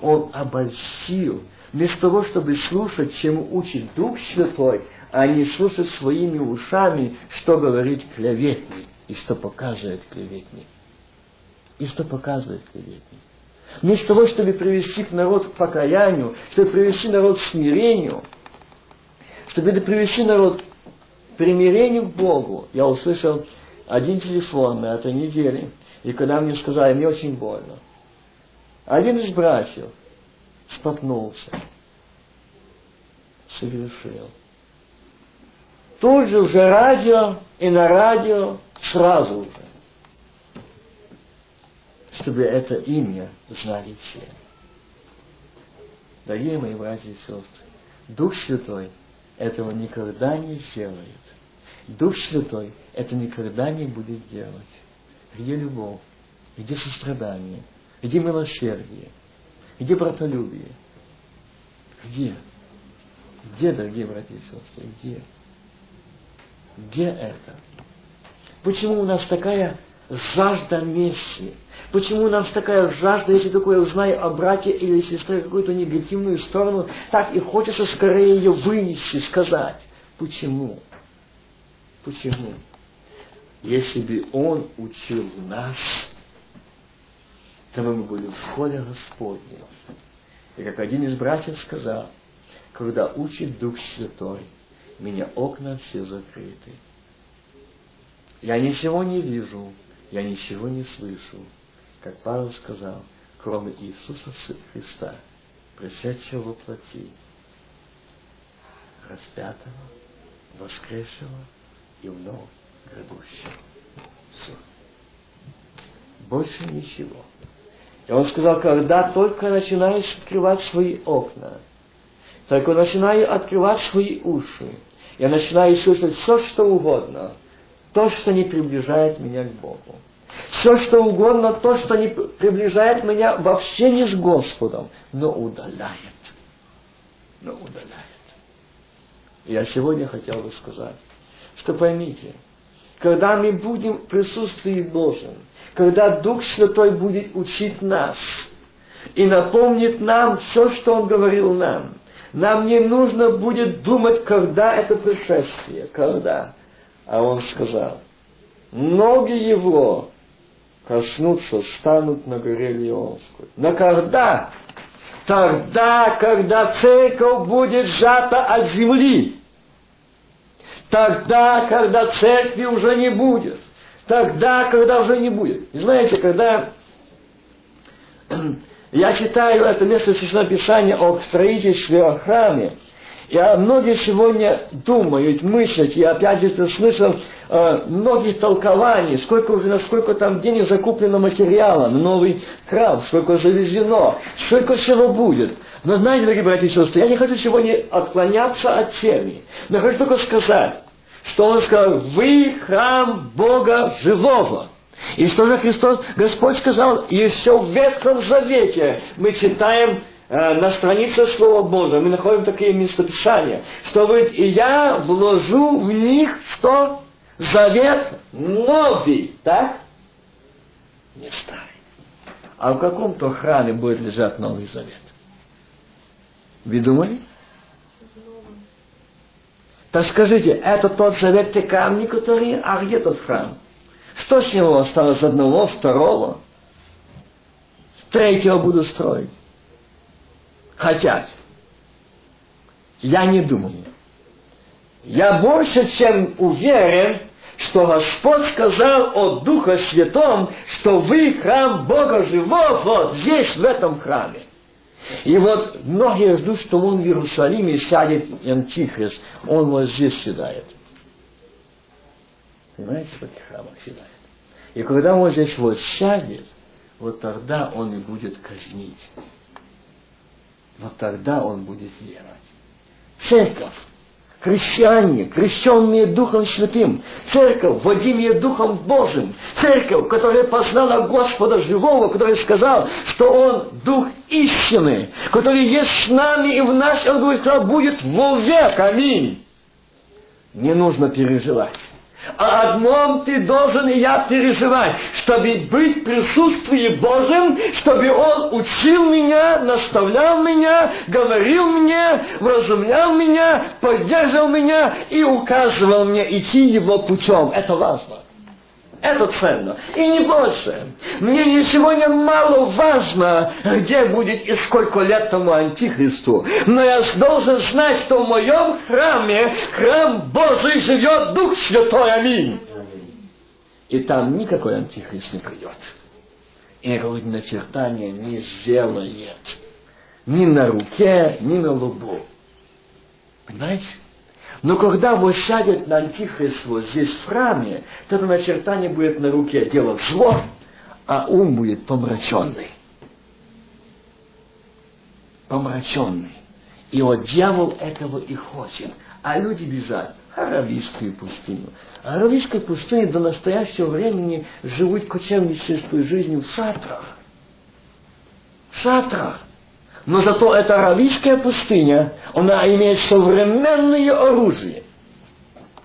Он обольстил Вместо того, чтобы слушать, чему учит Дух Святой, а не слушать своими ушами, что говорит клеветник и что показывает клеветник. И что показывает клеветник. Вместо того, чтобы привести народ к покаянию, чтобы привести народ к смирению, чтобы привести народ к примирению к Богу, я услышал один телефон на этой неделе, и когда мне сказали, мне очень больно. Один из братьев споткнулся, совершил. Тут же уже радио и на радио сразу же, чтобы это имя знали все. Дорогие мои братья и сестры, Дух Святой этого никогда не сделает. Дух Святой это никогда не будет делать. Где любовь? Где сострадание? Где милосердие? Где братолюбие? Где? Где, дорогие братья и сестры, где? Где это? Почему у нас такая жажда мести? Почему у нас такая жажда, если только я узнаю о брате или сестре какую-то негативную сторону, так и хочется скорее ее вынести, сказать. Почему? Почему? Если бы он учил нас, то мы были в школе Господней. И как один из братьев сказал, когда учит Дух Святой, меня окна все закрыты. Я ничего не вижу, я ничего не слышу. Как Павел сказал, кроме Иисуса Христа, пришедшего во плоти, распятого, воскресшего и вновь грядущего. Все. Больше ничего. И он сказал, когда только начинаешь открывать свои окна, только начинаю открывать свои уши, я начинаю слышать все, что угодно, то, что не приближает меня к Богу. Все, что угодно, то, что не приближает меня вообще не с Господом, но удаляет. Но удаляет. Я сегодня хотел бы сказать, что поймите, когда мы будем в присутствии Божьем, когда Дух Святой будет учить нас и напомнит нам все, что Он говорил нам, нам не нужно будет думать, когда это пришествие, когда. А Он сказал, ноги Его коснутся, станут на горе Леонской. Но когда? Тогда, когда церковь будет сжата от земли. Тогда, когда церкви уже не будет. Тогда, когда уже не будет. И знаете, когда я читаю это место Священного Писания о строительстве, о храме, я многие сегодня думают, мыслят, я опять же слышал э, многих толкований, сколько уже, насколько там денег закуплено материала на новый храм, сколько завезено, сколько всего будет. Но знаете, дорогие братья и сестры, я не хочу сегодня отклоняться от темы, но хочу только сказать, что он сказал, вы храм Бога живого. И что же Христос, Господь сказал, еще в Ветхом Завете мы читаем на странице Слова Божьего, мы находим такие местописания, что говорит, и я вложу в них что? Завет новый, так? Не старый. А в каком-то храме будет лежать Новый Завет? Вы думали? Так скажите, это тот завет те камни, которые... А где тот храм? Что с него осталось одного, второго? Третьего буду строить. Хотят. Я не думаю. Я больше чем уверен, что Господь сказал о Духа Святом, что вы храм Бога Живого вот здесь, в этом храме. И вот многие ждут, что он в Иерусалиме сядет Антихрист. Он вот здесь седает. Понимаете, в этих храмах седает. И когда он здесь вот сядет, вот тогда он и будет казнить. Вот тогда он будет веровать. Церковь христиане, крещенные Духом Святым, церковь, водимые Духом Божьим, церковь, которая познала Господа живого, который сказал, что Он Дух истины, который есть с нами и в нас, Он говорит, что будет вовек, аминь. Не нужно переживать. О одном ты должен и я переживать, чтобы быть в присутствии Божьем, чтобы Он учил меня, наставлял меня, говорил мне, вразумлял меня, поддерживал меня и указывал мне идти Его путем. Это важно. Это ценно. И не больше. Мне не сегодня мало важно, где будет и сколько лет тому Антихристу. Но я должен знать, что в моем храме, храм Божий, живет Дух Святой. Аминь. И там никакой Антихрист не придет. И никакого начертания не сделает. Ни на руке, ни на лбу. Понимаете? Но когда вот сядет на антихрист вот здесь в храме, то это начертание будет на руке делать зло, а ум будет помраченный. Помраченный. И вот дьявол этого и хочет. А люди бежат в Аравийскую пустыню. А Аравийской пустыне до настоящего времени живут кочевнической жизнью в шатрах. В шатрах. Но зато эта аравийская пустыня, она имеет современное оружие.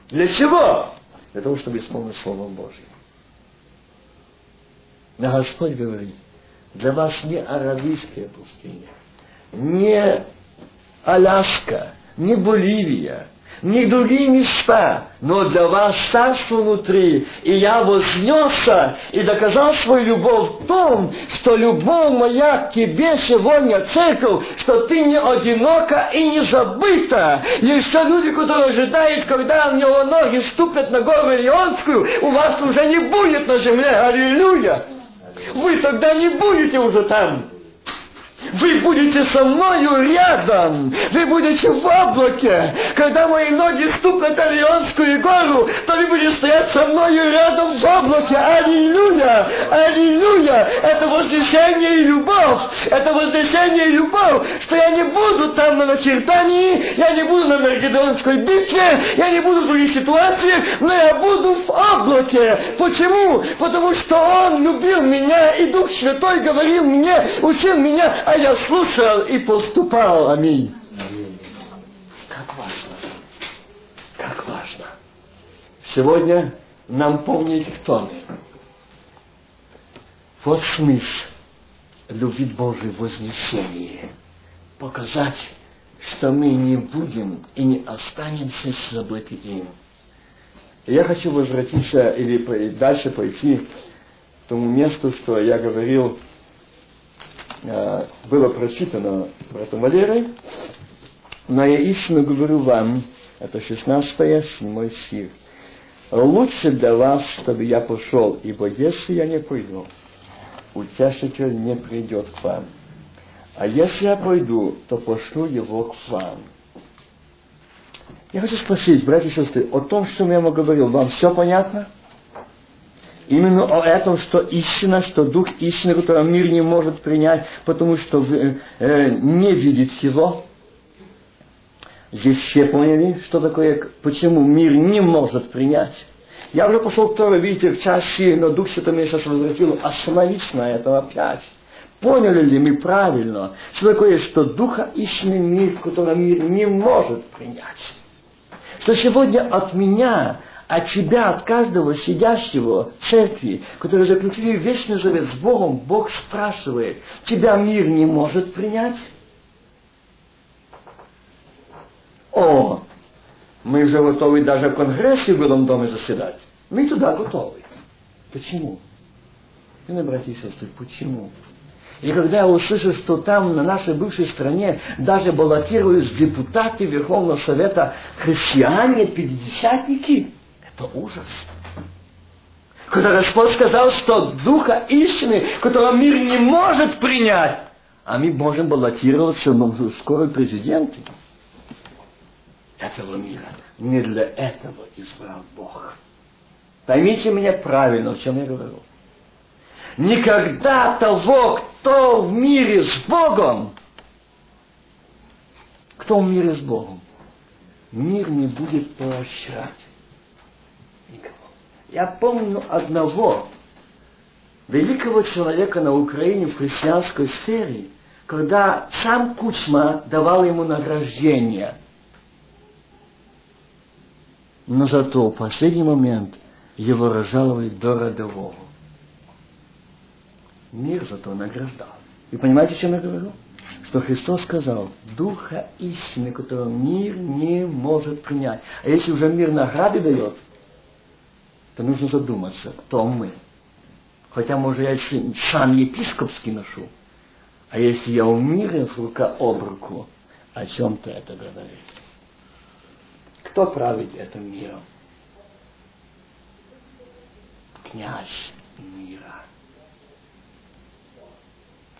Для чего? Для того, чтобы исполнить Слово Божье. Но Господь говорит, для вас не аравийская пустыня, не Аляска, не Боливия, не другие места, но для вас царство внутри. И я вознесся и доказал свою любовь в том, что любовь моя к тебе сегодня, церковь, что ты не одинока и не забыта. Еще люди, которые ожидают, когда у него ноги ступят на гору Илионскую, у вас уже не будет на земле. Аллилуйя! Вы тогда не будете уже там. Вы будете со мною рядом, вы будете в облаке. Когда мои ноги ступят на Леонскую гору, то вы будете стоять со мною рядом в облаке. Аллилуйя! Аллилуйя! Это вознесение и любовь. Это вознесение и любовь, что я не буду там на начертании, я не буду на Маргедонской битве, я не буду в других ситуациях, но я буду в облаке. Почему? Потому что Он любил меня, и Дух Святой говорил мне, учил меня, а я слушал и поступал. Аминь. Как важно. Как важно. Сегодня нам помнить, кто мы. Вот смысл любить Божие вознесение. Показать, что мы не будем и не останемся забыты им. я хочу возвратиться или дальше пойти к тому месту, что я говорил, было прочитано братом Валерой, но я истинно говорю вам, это 16 седьмой стих, лучше для вас, чтобы я пошел, ибо если я не пойду, утешитель не придет к вам. А если я пойду, то пошлю его к вам. Я хочу спросить, братья и сестры, о том, что я ему говорил, вам все понятно? Именно о этом, что истина, что Дух истины, которого мир не может принять, потому что э, не видит его. Здесь все поняли, что такое, почему мир не может принять. Я уже пошел к видите, в чаще, но Дух Святой меня сейчас возвратил. Остановись на этом опять. Поняли ли мы правильно, что такое, что Духа истинный мир, который мир не может принять? Что сегодня от меня, от тебя, от каждого сидящего в церкви, которые заключили вечный завет с Богом, Бог спрашивает, тебя мир не может принять? О, мы уже готовы даже в Конгрессе в Белом доме заседать. Мы туда готовы. Почему? И братья и сестры, почему? И когда я услышал, что там, на нашей бывшей стране, даже баллотируют депутаты Верховного Совета христиане, пятидесятники, это ужас. Когда Господь сказал, что Духа истины, которого мир не может принять, а мы можем баллотироваться в скоро президенты этого мира. Не для этого избрал Бог. Поймите меня правильно, о чем я говорю. Никогда того, кто в мире с Богом, кто в мире с Богом, мир не будет никого. Я помню одного великого человека на Украине в христианской сфере, когда сам Кучма давал ему награждение – но зато в последний момент его разжаловали до родового. Мир зато награждал. И понимаете, о чем я говорю? Что Христос сказал, Духа истины, которого мир не может принять. А если уже мир награды дает, то нужно задуматься, кто мы. Хотя, может, я сам епископский ношу. А если я в мире рука об руку, о чем-то это говорит. Кто правит этим миром? Князь мира.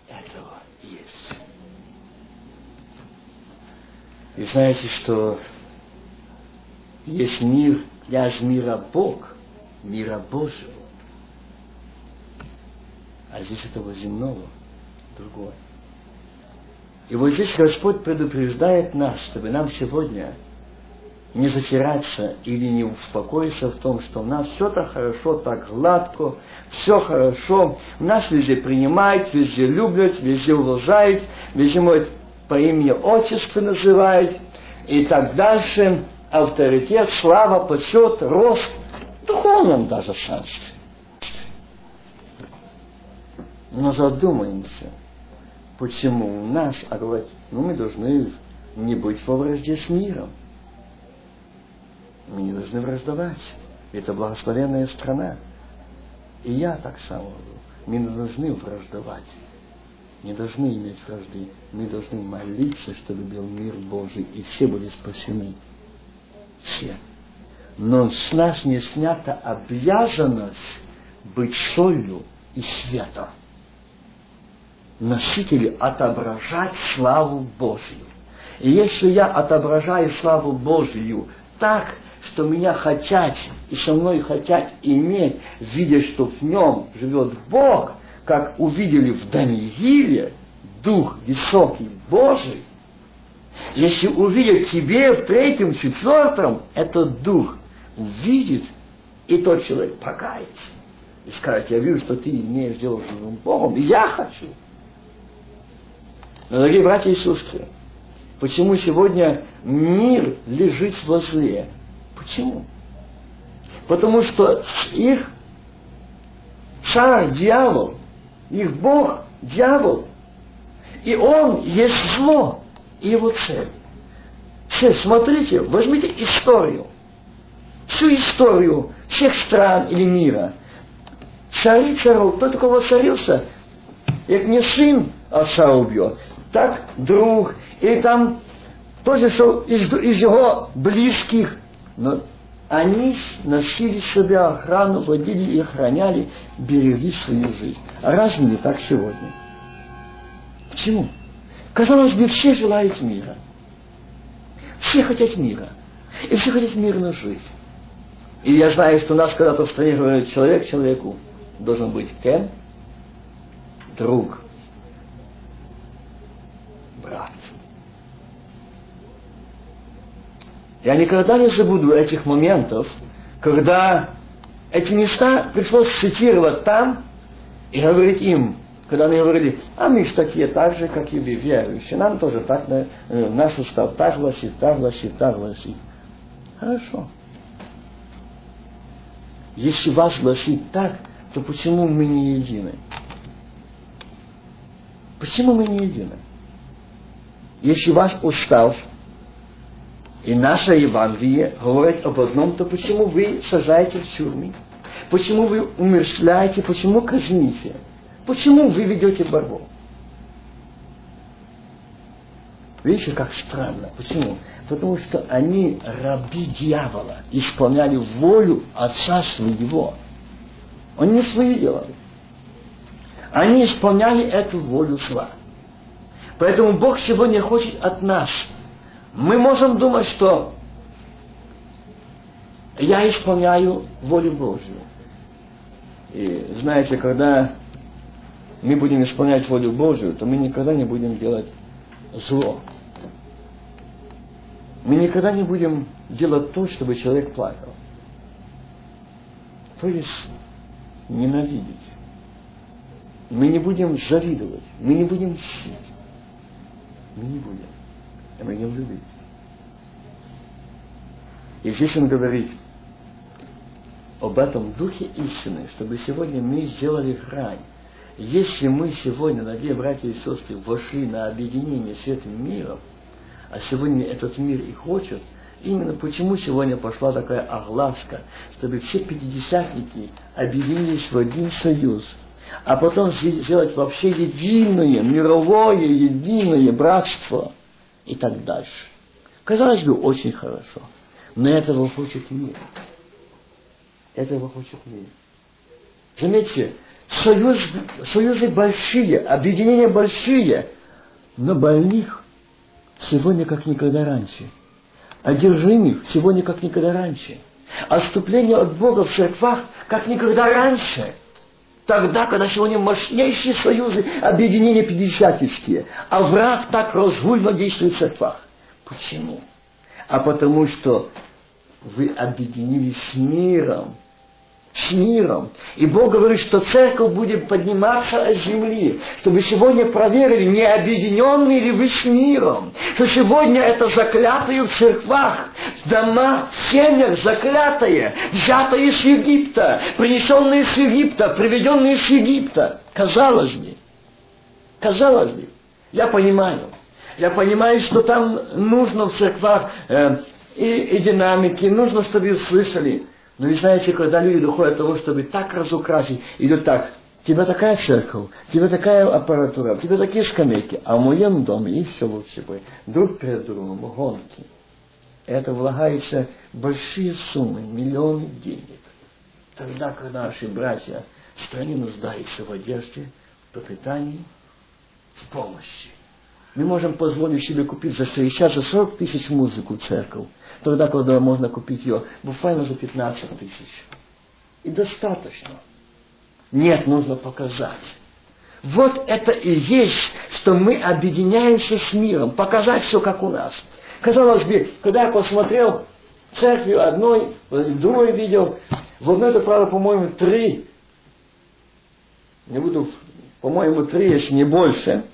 Этого есть. И знаете, что есть мир, князь мира Бог, мира Божьего. А здесь этого земного другое. И вот здесь Господь предупреждает нас, чтобы нам сегодня не затираться или не успокоиться в том, что у нас все так хорошо, так гладко, все хорошо, нас везде принимают, везде любят, везде уважают, везде мой по имени отчеству называют, и так дальше, авторитет, слава, почет, рост, духовном даже царстве. Но задумаемся, почему у нас, а говорить, ну мы должны не быть во вражде с миром. Мы не должны враждовать. Это благословенная страна. И я так само. Мы не должны враждовать. Не должны иметь вражды. Мы должны молиться, чтобы был мир Божий, и все были спасены. Все. Но с нас не снята обязанность быть солью и светом. носители отображать славу Божью. И если я отображаю славу Божью так, что меня хотят и со мной хотят иметь, видя, что в нем живет Бог, как увидели в Данииле, Дух высокий Божий, если увидят тебе в третьем, четвертом, этот Дух увидит, и тот человек покается. И скажет, я вижу, что ты имеешь дело с живым Богом, и я хочу. Но, дорогие братья и сестры, почему сегодня мир лежит во зле? Почему? Потому что их царь, дьявол, их Бог, дьявол, и он есть зло, и его цель. Цель, смотрите, возьмите историю, всю историю всех стран или мира. Цари царов, кто такого царился, как не сын отца убьет, так друг, или там тоже что из, из его близких, но они носили себе охрану, водили и охраняли, берегли свою жизнь. А разве не так сегодня? Почему? Казалось бы, все желают мира. Все хотят мира. И все хотят мирно жить. И я знаю, что у нас когда-то в стране говорят, человек человеку должен быть кем? Друг. Брат. Я никогда не забуду этих моментов, когда эти места пришлось цитировать там и говорить им, когда они говорили, а мы же такие так же, как и вы, верующие, нам тоже так, э, наш устав так гласит, так гласит, так гласит. Хорошо. Если вас гласит так, то почему мы не едины? Почему мы не едины? Если ваш устав и наше Евангелие говорит об одном, то почему вы сажаете в тюрьмы? Почему вы умерщвляете? Почему казните? Почему вы ведете борьбу? Видите, как странно. Почему? Потому что они раби дьявола, исполняли волю Отца своего. Они не свои делали. Они исполняли эту волю зла. Поэтому Бог сегодня хочет от нас. Мы можем думать, что я исполняю волю Божью. И знаете, когда мы будем исполнять волю Божию, то мы никогда не будем делать зло. Мы никогда не будем делать то, чтобы человек плакал. То есть ненавидеть. Мы не будем завидовать. Мы не будем мстить. Мы не будем. Мы будем любить. И здесь он говорит об этом духе истины, чтобы сегодня мы сделали грань если мы сегодня, дорогие братья и сестры, вошли на объединение с этим миром, а сегодня этот мир и хочет, именно почему сегодня пошла такая огласка, чтобы все пятидесятники объединились в один союз, а потом сделать вообще единое, мировое, единое братство и так дальше. Казалось бы, очень хорошо. Но этого хочет мир. Этого хочет мир. Заметьте, союз, союзы большие, объединения большие, но больных сегодня как никогда раньше. Одержимых сегодня как никогда раньше. Отступление от Бога в церквах как никогда раньше. Тогда, когда сегодня мощнейшие союзы, объединения пятидесятнические, а враг так разгульно действует в церквах. Почему? А потому что вы объединились с миром, с миром. И Бог говорит, что церковь будет подниматься от земли, чтобы сегодня проверили, не объединенные ли вы с миром, что сегодня это заклятые в церквах, в домах, в семьях заклятые, взятые из Египта, принесенные из Египта, приведенные из Египта. Казалось бы, казалось бы, я понимаю, я понимаю, что там нужно в церквах э, и, и динамики, нужно, чтобы услышали. Но вы знаете, когда люди доходят до того, чтобы так разукрасить, идут так, у тебя такая церковь, у тебя такая аппаратура, у тебя такие скамейки, а в моем доме еще лучше бы. Друг перед другом, гонки. Это влагается большие суммы, миллионы денег. Тогда, когда наши братья в стране нуждаются в одежде, в пропитании, в помощи. Мы можем позволить себе купить за 60, за 40 тысяч музыку церковь, тогда, когда можно купить ее буквально за 15 тысяч. И достаточно. Нет, нужно показать. Вот это и есть, что мы объединяемся с миром, показать все, как у нас. Казалось бы, когда я посмотрел церкви одной, другой видел, в одной, это, правда, по-моему, три, не буду, по-моему, три, если не больше,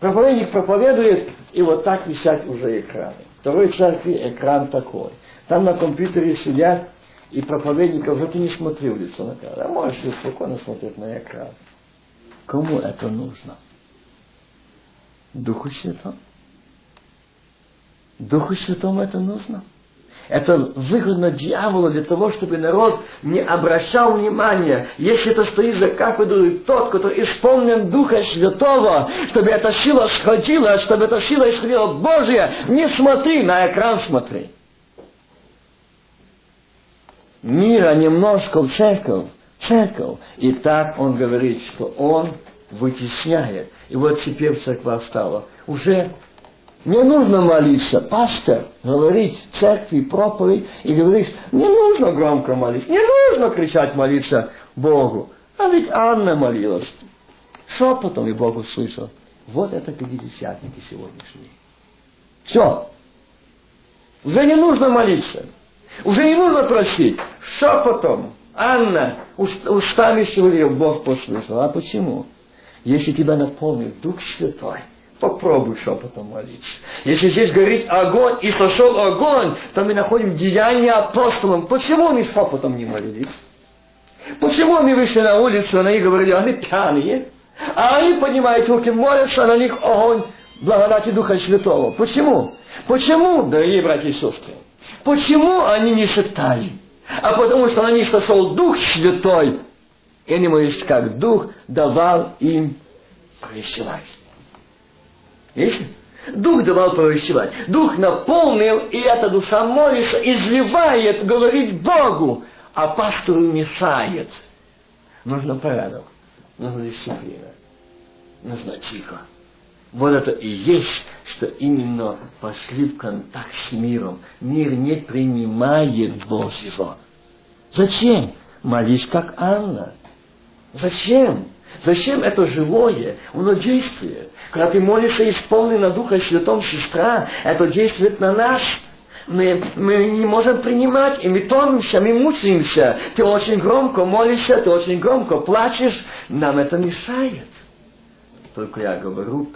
проповедник проповедует, и вот так висят уже экраны. Второй церкви экран такой. Там на компьютере сидят, и проповедника уже ты не смотри в лицо на экран. А можешь спокойно смотреть на экран. Кому это нужно? Духу Святому? Духу Святому это нужно? Это выгодно дьяволу для того, чтобы народ не обращал внимания, если это стоит за кафедрой тот, который исполнен Духа Святого, чтобы эта сила сходила, чтобы эта сила исходила Божья, не смотри, на экран смотри. Мира немножко в церковь, церковь. И так он говорит, что он вытесняет. И вот теперь церковь стала. Уже не нужно молиться. Пастор говорит в церкви проповедь и говорит, не нужно громко молиться, не нужно кричать молиться Богу. А ведь Анна молилась. Шепотом и Бог услышал. Вот это пятидесятники сегодняшние. Все. Уже не нужно молиться. Уже не нужно просить. Шепотом. Анна устами сегодня Бог послышал. А почему? Если тебя наполнит Дух Святой, попробуй шепотом молиться. Если здесь горит огонь и сошел огонь, то мы находим деяния апостолам. Почему они шепотом не молились? Почему они вышли на улицу, они говорили, они пьяные, а они поднимают руки, молятся, на них огонь благодати Духа Святого. Почему? Почему, дорогие братья и сестры? Почему они не шептали? А потому что на них сошел Дух Святой, и они молились, как Дух давал им провещевать. Видите? Дух давал провещевать. Дух наполнил, и эта душа молится, изливает, говорит Богу, а пастору мешает. Нужно порядок, нужна дисциплина, нужно тихо. Вот это и есть, что именно пошли в контакт с миром. Мир не принимает Божьего. Зачем? Молись, как Анна. Зачем? Зачем это живое? Оно действует. Когда ты молишься исполненно Духа Святом, сестра, это действует на нас. Мы, мы не можем принимать, и мы тонемся, мы мучаемся. Ты очень громко молишься, ты очень громко плачешь, нам это мешает. Только я говорю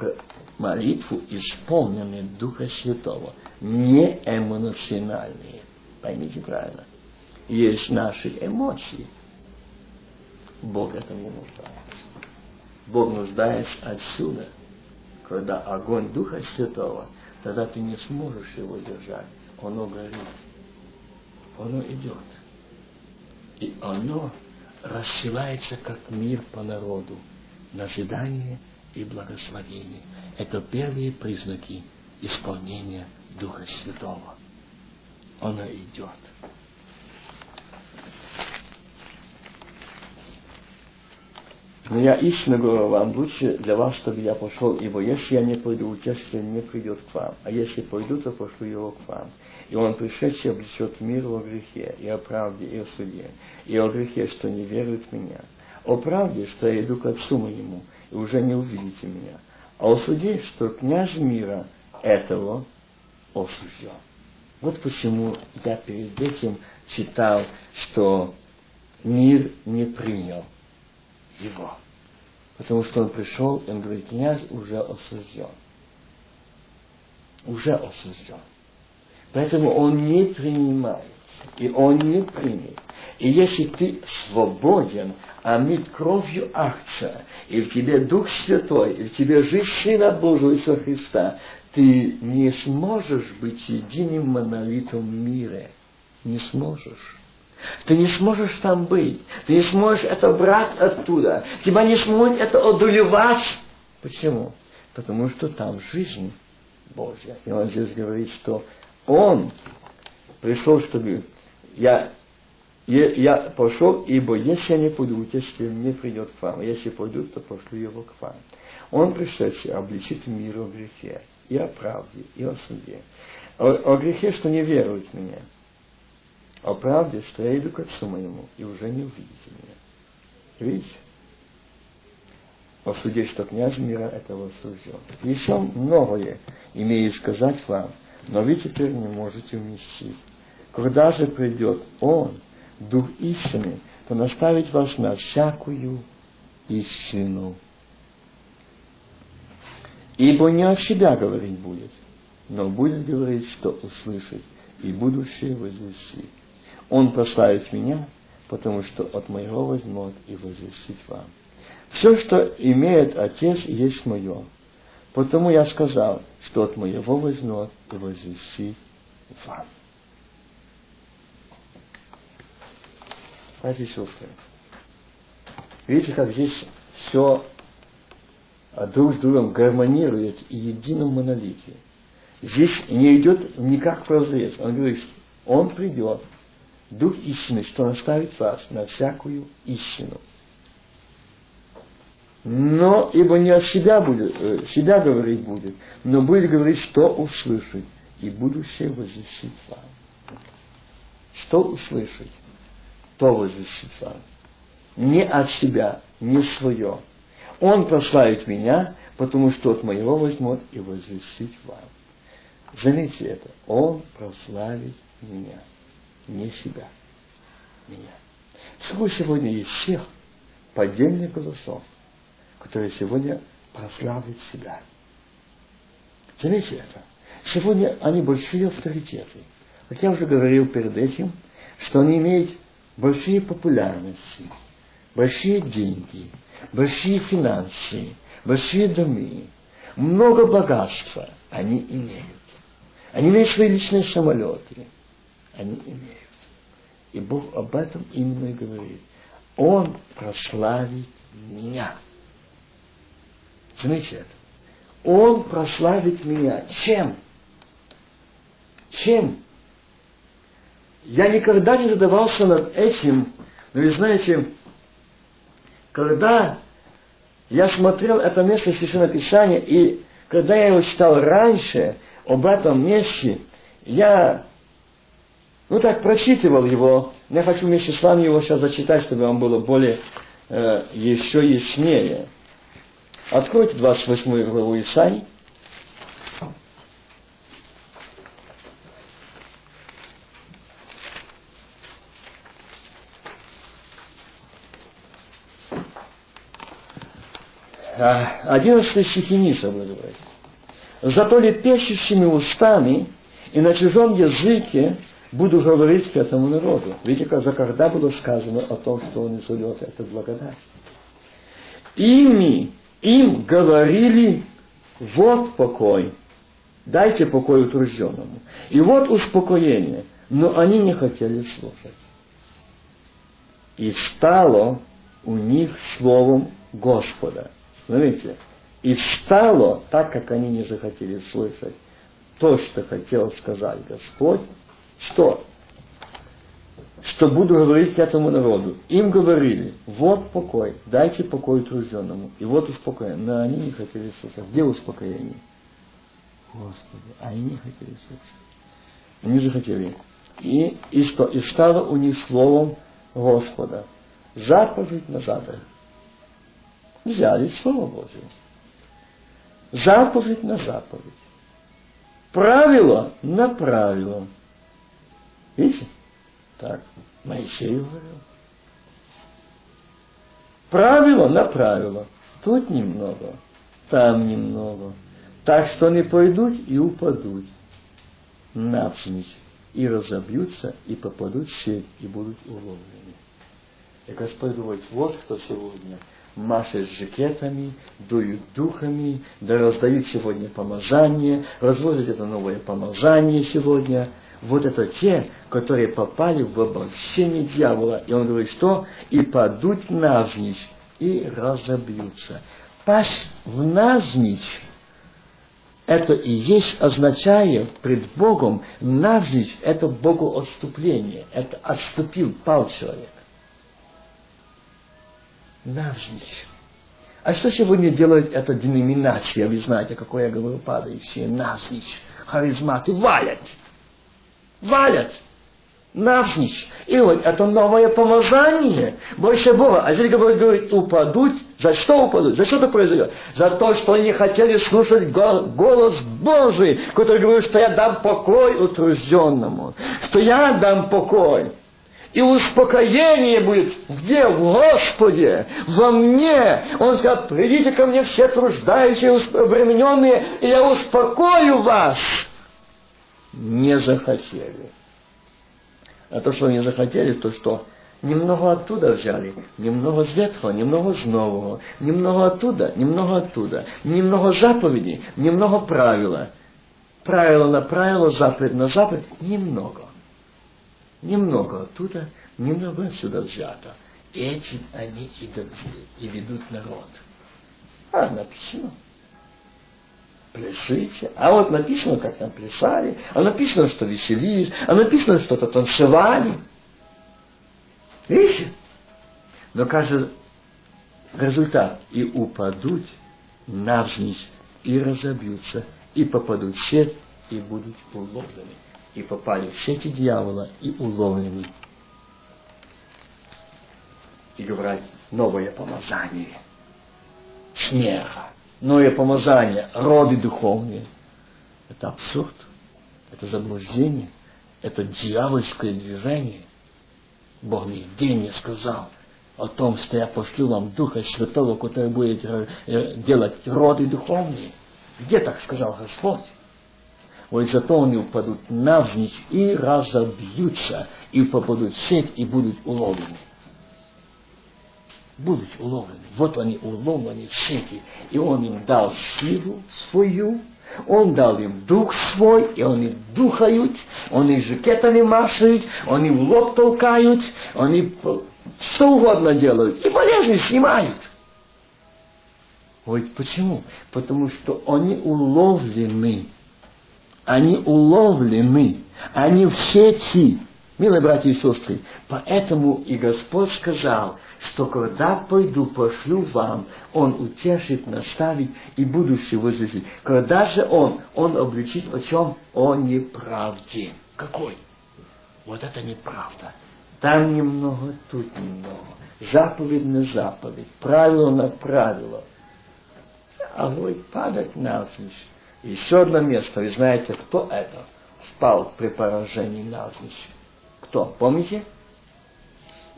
молитву, исполненную Духа Святого, не эмоциональные. Поймите правильно. Есть наши эмоции – Бог это не нуждается. Бог нуждается отсюда. Когда огонь Духа Святого, тогда ты не сможешь его держать. Оно горит. Оно идет. И оно рассылается как мир по народу. Назидание и благословение. Это первые признаки исполнения Духа Святого. Оно идет. Но я истинно говорю вам, лучше для вас, чтобы я пошел, ибо если я не пойду, утешитель не придет к вам, а если пойду, то пошлю его к вам. И он пришедший облечет мир во грехе, и о правде, и о суде, и о грехе, что не верует в меня, о правде, что я иду к отцу моему, и уже не увидите меня, а о суде, что князь мира этого осужден. Вот почему я перед этим читал, что мир не принял его. Потому что он пришел, и он говорит, князь уже осужден. Уже осужден. Поэтому он не принимает. И он не примет. И если ты свободен, а мы кровью акция, и в тебе Дух Святой, и в тебе жизнь Сына Божьего Иисуса Христа, ты не сможешь быть единым монолитом в мире. Не сможешь. Ты не сможешь там быть. Ты не сможешь это брать оттуда. Тебя не сможет это одолевать. Почему? Потому что там жизнь Божья. И он здесь говорит, что он пришел, чтобы я я пошел, ибо если я не пойду, если не придет к вам, если пойду, то пошлю его к вам. Он, пришедший, обличит мир о грехе, и о правде, и о суде. О, о грехе, что не верует в меня. О правде, что я иду к отцу моему, и уже не увидите меня. Видите? О суде, что князь мира этого осужден. Еще многое имею сказать вам, но вы теперь не можете уместить. Когда же придет Он, Дух истины, то наставить вас на всякую истину. Ибо не от себя говорить будет, но будет говорить, что услышит, и будущее возвестит. Он прославит меня, потому что от моего возьмет и возвестит вам. Все, что имеет Отец, есть мое. Потому я сказал, что от моего возьмет и возвестит вам. Братья и видите, как здесь все друг с другом гармонирует и едином монолите. Здесь не идет никак прозрец. Он говорит, он придет, Дух истины, что наставит вас на всякую истину. Но, ибо не от себя, будет, э, себя говорить будет, но будет говорить, что услышит, и будущее возвестит вам. Что услышать? то возвестит вам. Не от себя, не свое. Он прославит меня, потому что от моего возьмет и возвестит вам. Заметьте это. Он прославит меня, не себя, меня. Сколько сегодня есть всех поддельных голосов, которые сегодня прославят себя. Заметьте это. Сегодня они большие авторитеты. Как я уже говорил перед этим, что они имеют большие популярности, большие деньги, большие финансы, большие дома, много богатства они имеют. Они имеют свои личные самолеты. Они имеют. И Бог об этом именно и говорит. Он прославит меня. Заметьте это. Он прославит меня. Чем? Чем? Я никогда не задавался над этим, но вы знаете, когда я смотрел это место Священного Писания, и когда я его читал раньше, об этом месте, я, ну так, прочитывал его. Я хочу вместе с вами его сейчас зачитать, чтобы вам было более, э, еще яснее. Откройте 28 главу Исаии. Одиннадцатый стихи Ниса будет говорить. Зато лепещущими устами и на чужом языке буду говорить к этому народу. Видите, когда было сказано о том, что он изольет эту благодать. Ими, им говорили, вот покой, дайте покой утружденному. И вот успокоение, но они не хотели слушать. И стало у них словом Господа – Смотрите, и встало, так как они не захотели слышать то, что хотел сказать Господь, что? Что буду говорить этому народу. Им говорили, вот покой, дайте покой утружденному. И вот успокоение. Но они не хотели слышать. Где успокоение? Господи, они не хотели слышать. Они захотели. И, и что? И стало у них словом Господа. Заповедь на заповедь взяли Слово Божие. Заповедь на заповедь. Правило на правило. Видите? Так, Моисей говорил. Правило на правило. Тут немного, там немного. Так что они пойдут и упадут навзничь, и разобьются, и попадут в сеть, и будут уловлены. Господь говорит, вот кто сегодня машет жакетами, дуют духами, да раздают сегодня помазание, развозят это новое помазание сегодня. Вот это те, которые попали в обольщение дьявола. И он говорит, что? И падут навзничь, и разобьются. Пасть в навзничь это и есть означает пред Богом навзничь, это Богу отступление, это отступил, пал человек. Навзничь. А что сегодня делает эта деноминация? Вы знаете, какое я говорю, падающие навзничь, харизматы валят. Валят навзничь. И вот это новое помазание. Больше Бога. А здесь говорит, упадут. За что упадут? За что это произойдет? За то, что они хотели слушать голос Божий, который говорит, что я дам покой утружденному. Что я дам покой. И успокоение будет где? В Господе, во мне. Он сказал, придите ко мне все труждающие, обремененные, и я успокою вас. Не захотели. А то, что они захотели, то что? Немного оттуда взяли, немного с ветхого, немного с нового, немного оттуда, немного оттуда, немного заповедей, немного правила. Правило на правило, заповедь на заповедь, немного. Немного оттуда, немного отсюда взято. Этим они и ведут народ. А написано пляшите. А вот написано, как там плясали, а написано, что веселились, а написано, что-то танцевали. Видите? Но кажется, результат и упадут навзничь, и разобьются, и попадут в сеть, и будут уловлены. И попали в сети дьявола, и уловлены. И говорят, новое помазание. Смеха новое помазание, роды духовные. Это абсурд, это заблуждение, это дьявольское движение. Бог нигде не сказал о том, что я пошлю вам Духа Святого, который будет э, делать роды духовные. Где так сказал Господь? Вот зато они упадут навзничь и разобьются, и попадут в сеть, и будут уловлены будут уловлены. Вот они уловлены в сети. И он им дал силу свою, он дал им дух свой, и они духают, они жакетами машут, они в лоб толкают, они что угодно делают, и болезни снимают. Вот почему? Потому что они уловлены. Они уловлены. Они в сети. Милые братья и сестры, поэтому и Господь сказал, что когда пойду, пошлю вам, Он утешит, наставит и будущее возвестит. Когда же Он, Он обличит о чем? О неправде. Какой? Вот это неправда. Там немного, тут немного. Заповедь на заповедь, правило на правило. А вы падать навзничь. Еще одно место. Вы знаете, кто это? Спал при поражении навзничь. Кто? Помните?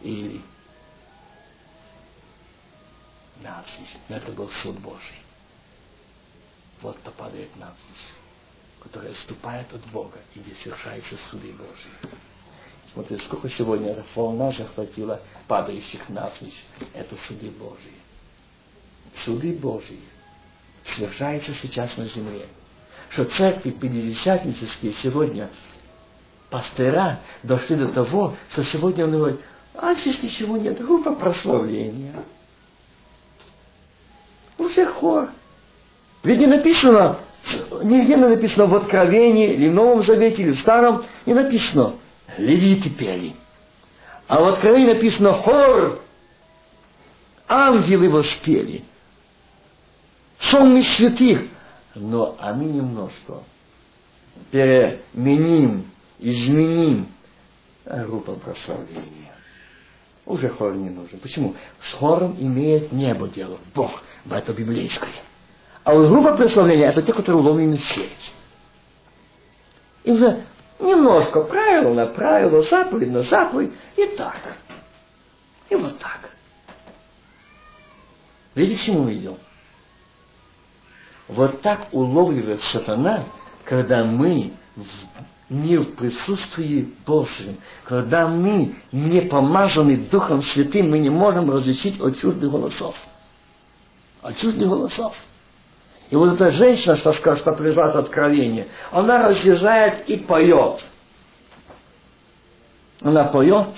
Или навзничь. Это был суд Божий. Вот кто падает навзничь, который отступает от Бога, и где совершаются суды Божьи. Смотрите, сколько сегодня волна захватила падающих навзничь. Это суды Божьи. Суды Божьи совершаются сейчас на земле. Что церкви пятидесятнические сегодня пастыра дошли до того, что сегодня он говорит, а здесь ничего нет, группа прославления. Уже хор. Ведь не написано, нигде не написано в Откровении, или в Новом Завете, или в Старом, не написано, левиты пели. А в Откровении написано хор, ангелы воспели, сонмы святых. Но а мы немножко переменим изменим группу прославления. Уже хор не нужен. Почему? С хором имеет небо дело. Бог. Это библейское. А вот группа прославления это те, которые уловлены в сеть. И уже немножко правило на правило, заповедь на заповедь, и так. И вот так. Видите, к чему мы идем? Вот так уловливает сатана, когда мы не в присутствии Божьем. Когда мы не помазаны Духом Святым, мы не можем различить от чуждых голосов. От чуждых голосов. И вот эта женщина, что что призвала откровение, она разъезжает и поет. Она поет,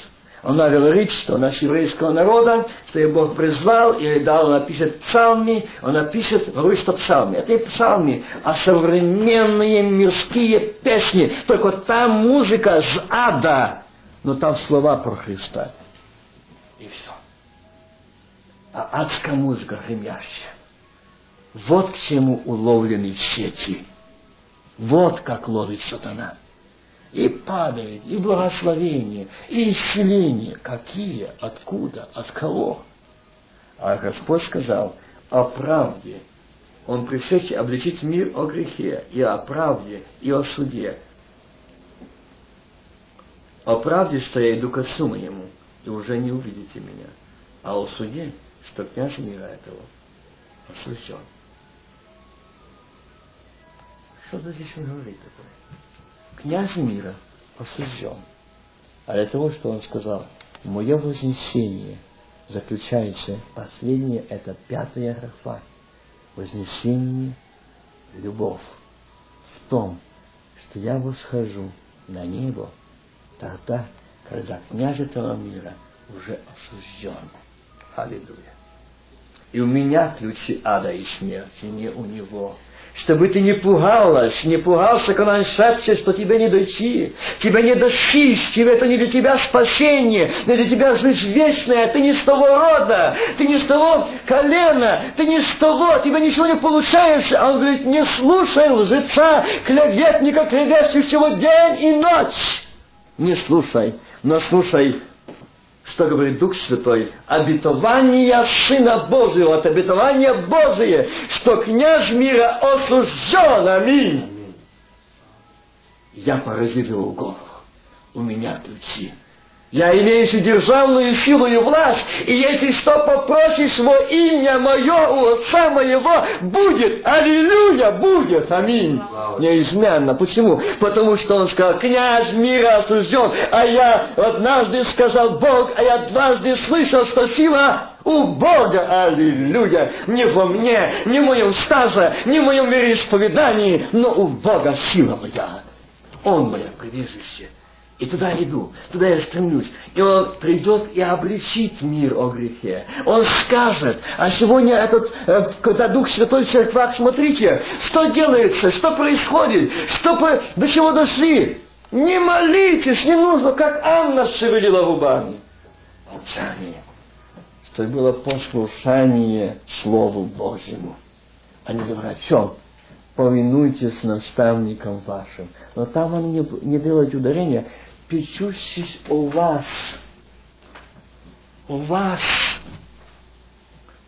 Он говорит, что наш еврейского народа, что его Бог призвал и дал, он напишет псалми, он напишет, говорит, что псалми. Это не псалми, а современные мирские песни. Только там музыка с ада, но там слова про Христа. И все. А адская музыка гремящая. Вот к чему уловлены сети. Вот как ловит сатана и падает, и благословение, и исцеление. Какие? Откуда? От кого? А Господь сказал о правде. Он пришедший обличить мир о грехе, и о правде, и о суде. О правде, что я иду к отцу моему, и уже не увидите меня. А о суде, что князь мира этого осужден. Что здесь он говорит такое? князь мира осужден. А для того, что он сказал, мое вознесение заключается, последнее, это пятая графа, вознесение, любовь в том, что я восхожу на небо тогда, когда князь этого мира уже осужден. Аллилуйя. И у меня ключи ада и смерти, не у него чтобы ты не пугалась, не пугался, когда он шепчет, что тебе не дойти, тебе не достичь, тебе это не для тебя спасение, не для тебя жизнь вечная, ты не с того рода, ты не с того колена, ты не с того, тебе ничего не получается. А он говорит, не слушай лжеца, клеветника, клевещущего день и ночь. Не слушай, но слушай что говорит Дух Святой? Обетование Сына Божьего, от обетования Божие, что князь мира осужден. Аминь. Я поразил его голову. У меня ключи я имею державную силу и власть, и если что попросишь во имя мое у Отца моего, будет, аллилуйя, будет, аминь. Неизменно. Почему? Потому что он сказал, князь мира осужден, а я однажды сказал Бог, а я дважды слышал, что сила у Бога, аллилуйя, не во мне, не в моем стаже, не в моем вероисповедании, но у Бога сила моя. Он мое прибежище. И туда иду, туда я стремлюсь. И он придет и обличит мир о грехе. Он скажет, а сегодня этот, э, когда Дух Святой в церквах, смотрите, что делается, что происходит, что, до чего дошли. Не молитесь, не нужно, как Анна шевелила губами. Молчание. Что было послушание Слову Божьему. Они говорят, о чем? повинуйтесь наставникам вашим. Но там он не, не делает ударения, печущись о вас. О вас.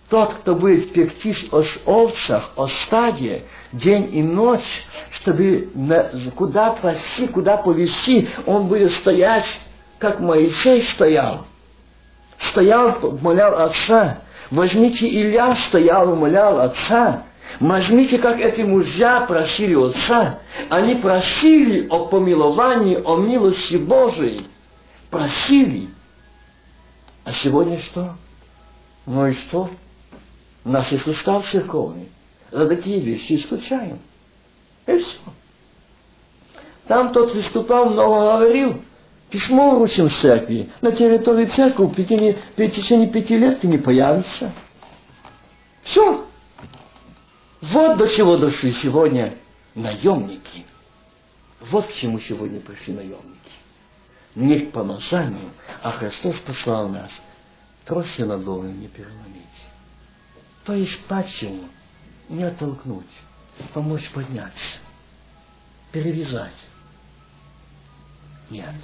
Тот, кто будет пектись о овцах, о стаде, день и ночь, чтобы на, куда пасти, куда повести, он будет стоять, как Моисей стоял. Стоял, молял Отца. Возьмите Илья, стоял, умолял Отца. Возьмите, как эти мужья просили Отца. Они просили о помиловании, о милости Божией. Просили. А сегодня что? Ну и что? Наши сустав церковный. За такие вещи исключаем. И все. Там тот выступал, много говорил. Письмо вручим в церкви. На территории церкви в течение, в течение пяти лет ты не появишься. Все. Вот до чего дошли сегодня наемники. Вот к чему сегодня пришли наемники. Не к помазанию, а Христос послал нас трости надолго не переломить. То есть почему не оттолкнуть, помочь подняться, перевязать. Нет.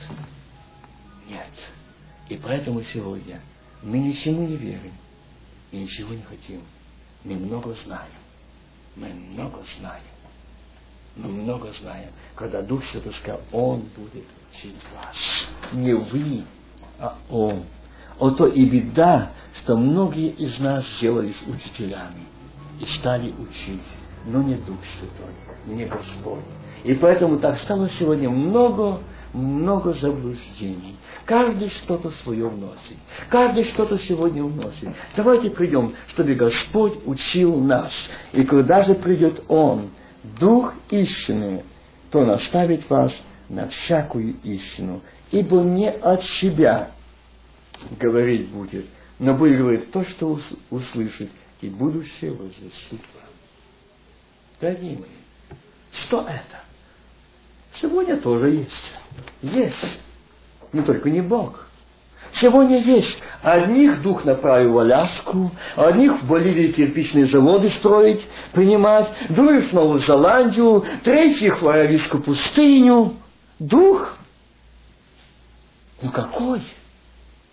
Нет. И поэтому сегодня мы ничему не верим и ничего не хотим. Мы много знаем. Мы много знаем. Мы много знаем. Когда Дух Святой сказал, Он будет учить вас. Не вы, а Он. А то и беда, что многие из нас сделались учителями и стали учить, но не Дух Святой, не Господь. И поэтому так стало сегодня много много заблуждений. Каждый что-то свое вносит. Каждый что-то сегодня вносит. Давайте придем, чтобы Господь учил нас. И когда же придет Он, Дух истины, то наставит вас на всякую истину. Ибо не от себя, говорить будет, но будет говорить то, что услышит, и будущее возвестит вам. Дорогие мои, что это? Сегодня тоже есть. Есть. Но только не Бог. Сегодня есть. Одних дух направил в Аляску, одних в Боливии кирпичные заводы строить, принимать, других в Новую Зеландию, третьих в Аравийскую пустыню. Дух. Ну какой?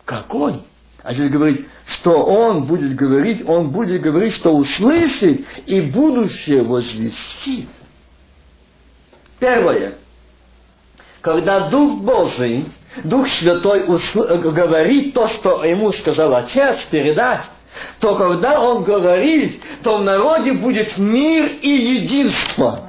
Какой? А здесь говорит, что он будет говорить, он будет говорить, что услышит и будущее возвестит. Первое. Когда Дух Божий, Дух Святой говорит то, что ему сказал Отец передать, то когда он говорит, то в народе будет мир и единство.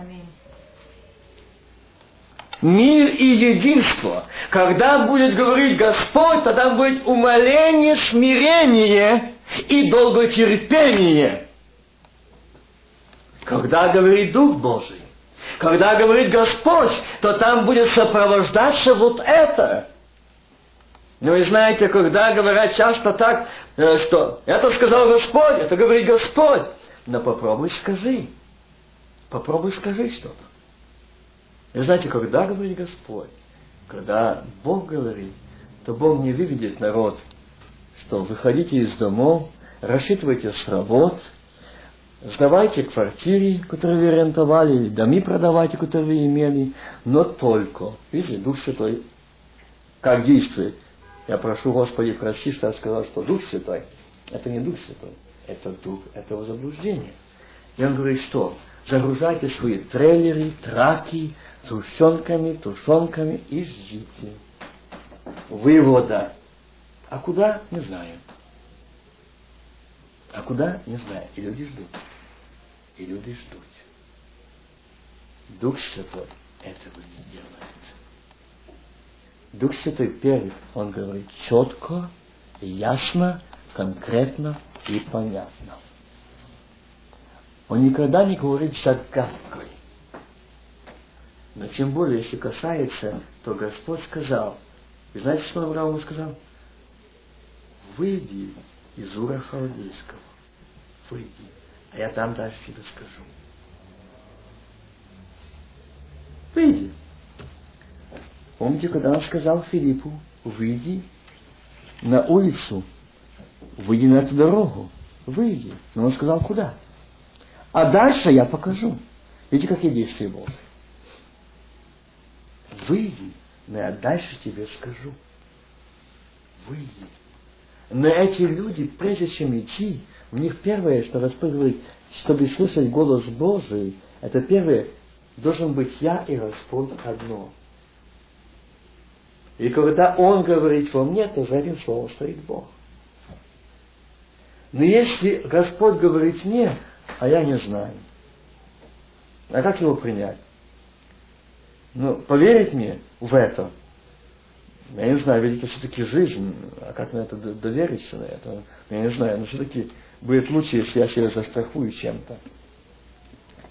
Мир и единство. Когда будет говорить Господь, тогда будет умоление, смирение и долготерпение. Когда говорит Дух Божий, когда говорит Господь, то там будет сопровождаться вот это. Но вы знаете, когда говорят часто так, э, что это сказал Господь, это говорит Господь. Но попробуй скажи. Попробуй скажи что-то. И знаете, когда говорит Господь, когда Бог говорит, то Бог не выведет народ, что выходите из домов, рассчитывайте с работ, сдавайте квартиры, которые вы рентовали, или доми продавайте, которые вы имели, но только, видите, Дух Святой как действует. Я прошу Господи, прости, что я сказал, что Дух Святой, это не Дух Святой, это Дух этого заблуждения. И он говорит, что загружайте свои трейлеры, траки, сушенками, тушенками и ждите вывода. А куда? Не знаю. А куда? Не знаю. И люди ждут. И люди ждут. Дух Святой этого не делает. Дух Святой первый, он говорит четко, ясно, конкретно и понятно. Он никогда не говорит загадкой. Но чем более, если касается, то Господь сказал, и знаете, что Аврааму сказал? Выйди из Ура Халдейского. Выйди. А я там дальше тебе скажу. Выйди. Помните, когда он сказал Филиппу, выйди на улицу, выйди на эту дорогу, выйди. Но он сказал, куда? А дальше я покажу. Видите, какие действия Божьи. Выйди, но я дальше тебе скажу. Выйди. Но эти люди, прежде чем идти, у них первое, что Господь чтобы слышать голос Божий, это первое, должен быть я и Господь одно. И когда Он говорит во мне, то за этим словом стоит Бог. Но если Господь говорит мне, а я не знаю, а как его принять? Ну, поверить мне в это, я не знаю, ведь это все-таки жизнь, а как на это довериться на это? Я не знаю, но все-таки будет лучше, если я себя застрахую чем-то.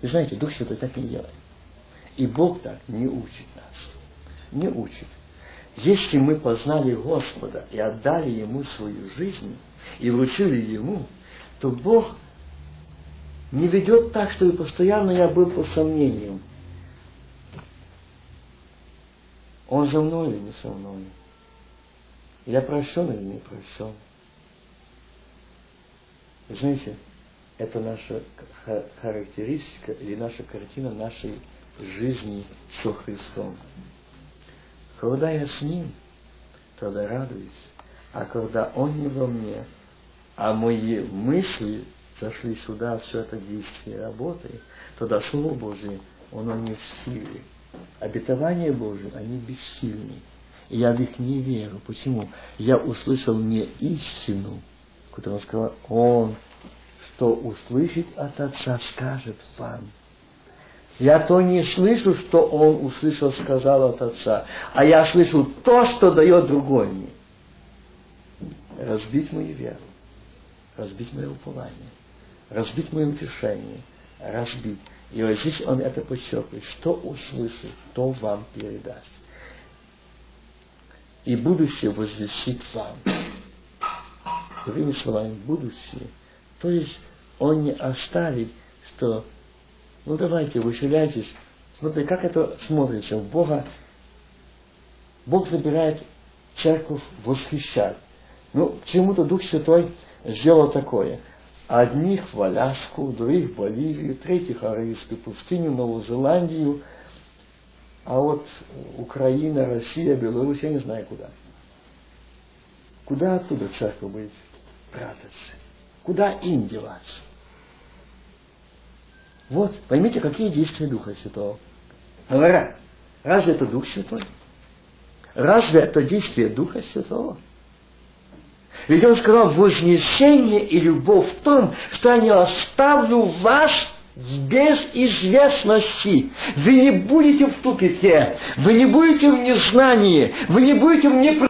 И знаете, Дух Святой так не делает. И Бог так не учит нас. Не учит. Если мы познали Господа и отдали Ему свою жизнь, и вручили Ему, то Бог не ведет так, чтобы постоянно я был по сомнениям. Он за мной или не со мной? Я прощен или не прощен? знаете, это наша характеристика или наша картина нашей жизни со Христом. Когда я с Ним, тогда радуюсь. А когда Он не во мне, а мои мысли зашли сюда, все это действие работает, тогда Слово Божие, оно не в силе. Обетования Божие, они бессильны. Я в них не верю. Почему? Я услышал не истину, которую он сказал, он, что услышит от Отца, скажет вам. Я то не слышу, что он услышал, сказал от Отца, а я слышу то, что дает другой мне. Разбить мою веру, разбить мое упование, разбить мое утешение, разбить. И вот здесь он это подчеркивает, что услышит, то вам передаст. И будущее возвестит вам. другими словами, будущее. То есть он не оставит, что ну давайте, выселяйтесь. Смотри, как это смотрится. У Бога Бог забирает церковь восхищать. Ну, почему-то Дух Святой сделал такое. Одних в Аляску, других в Боливию, третьих в Арийскую пустыню, Новую Зеландию, а вот Украина, Россия, Беларусь, я не знаю куда. Куда оттуда церковь будет прятаться? Куда им деваться? Вот, поймите, какие действия Духа Святого. Говорят, разве это Дух Святой? Разве это действие Духа Святого? Ведь он сказал, вознесение и любовь в том, что я не оставлю вас без известности. Вы не будете в тупике, вы не будете в незнании, вы не будете в непредставлении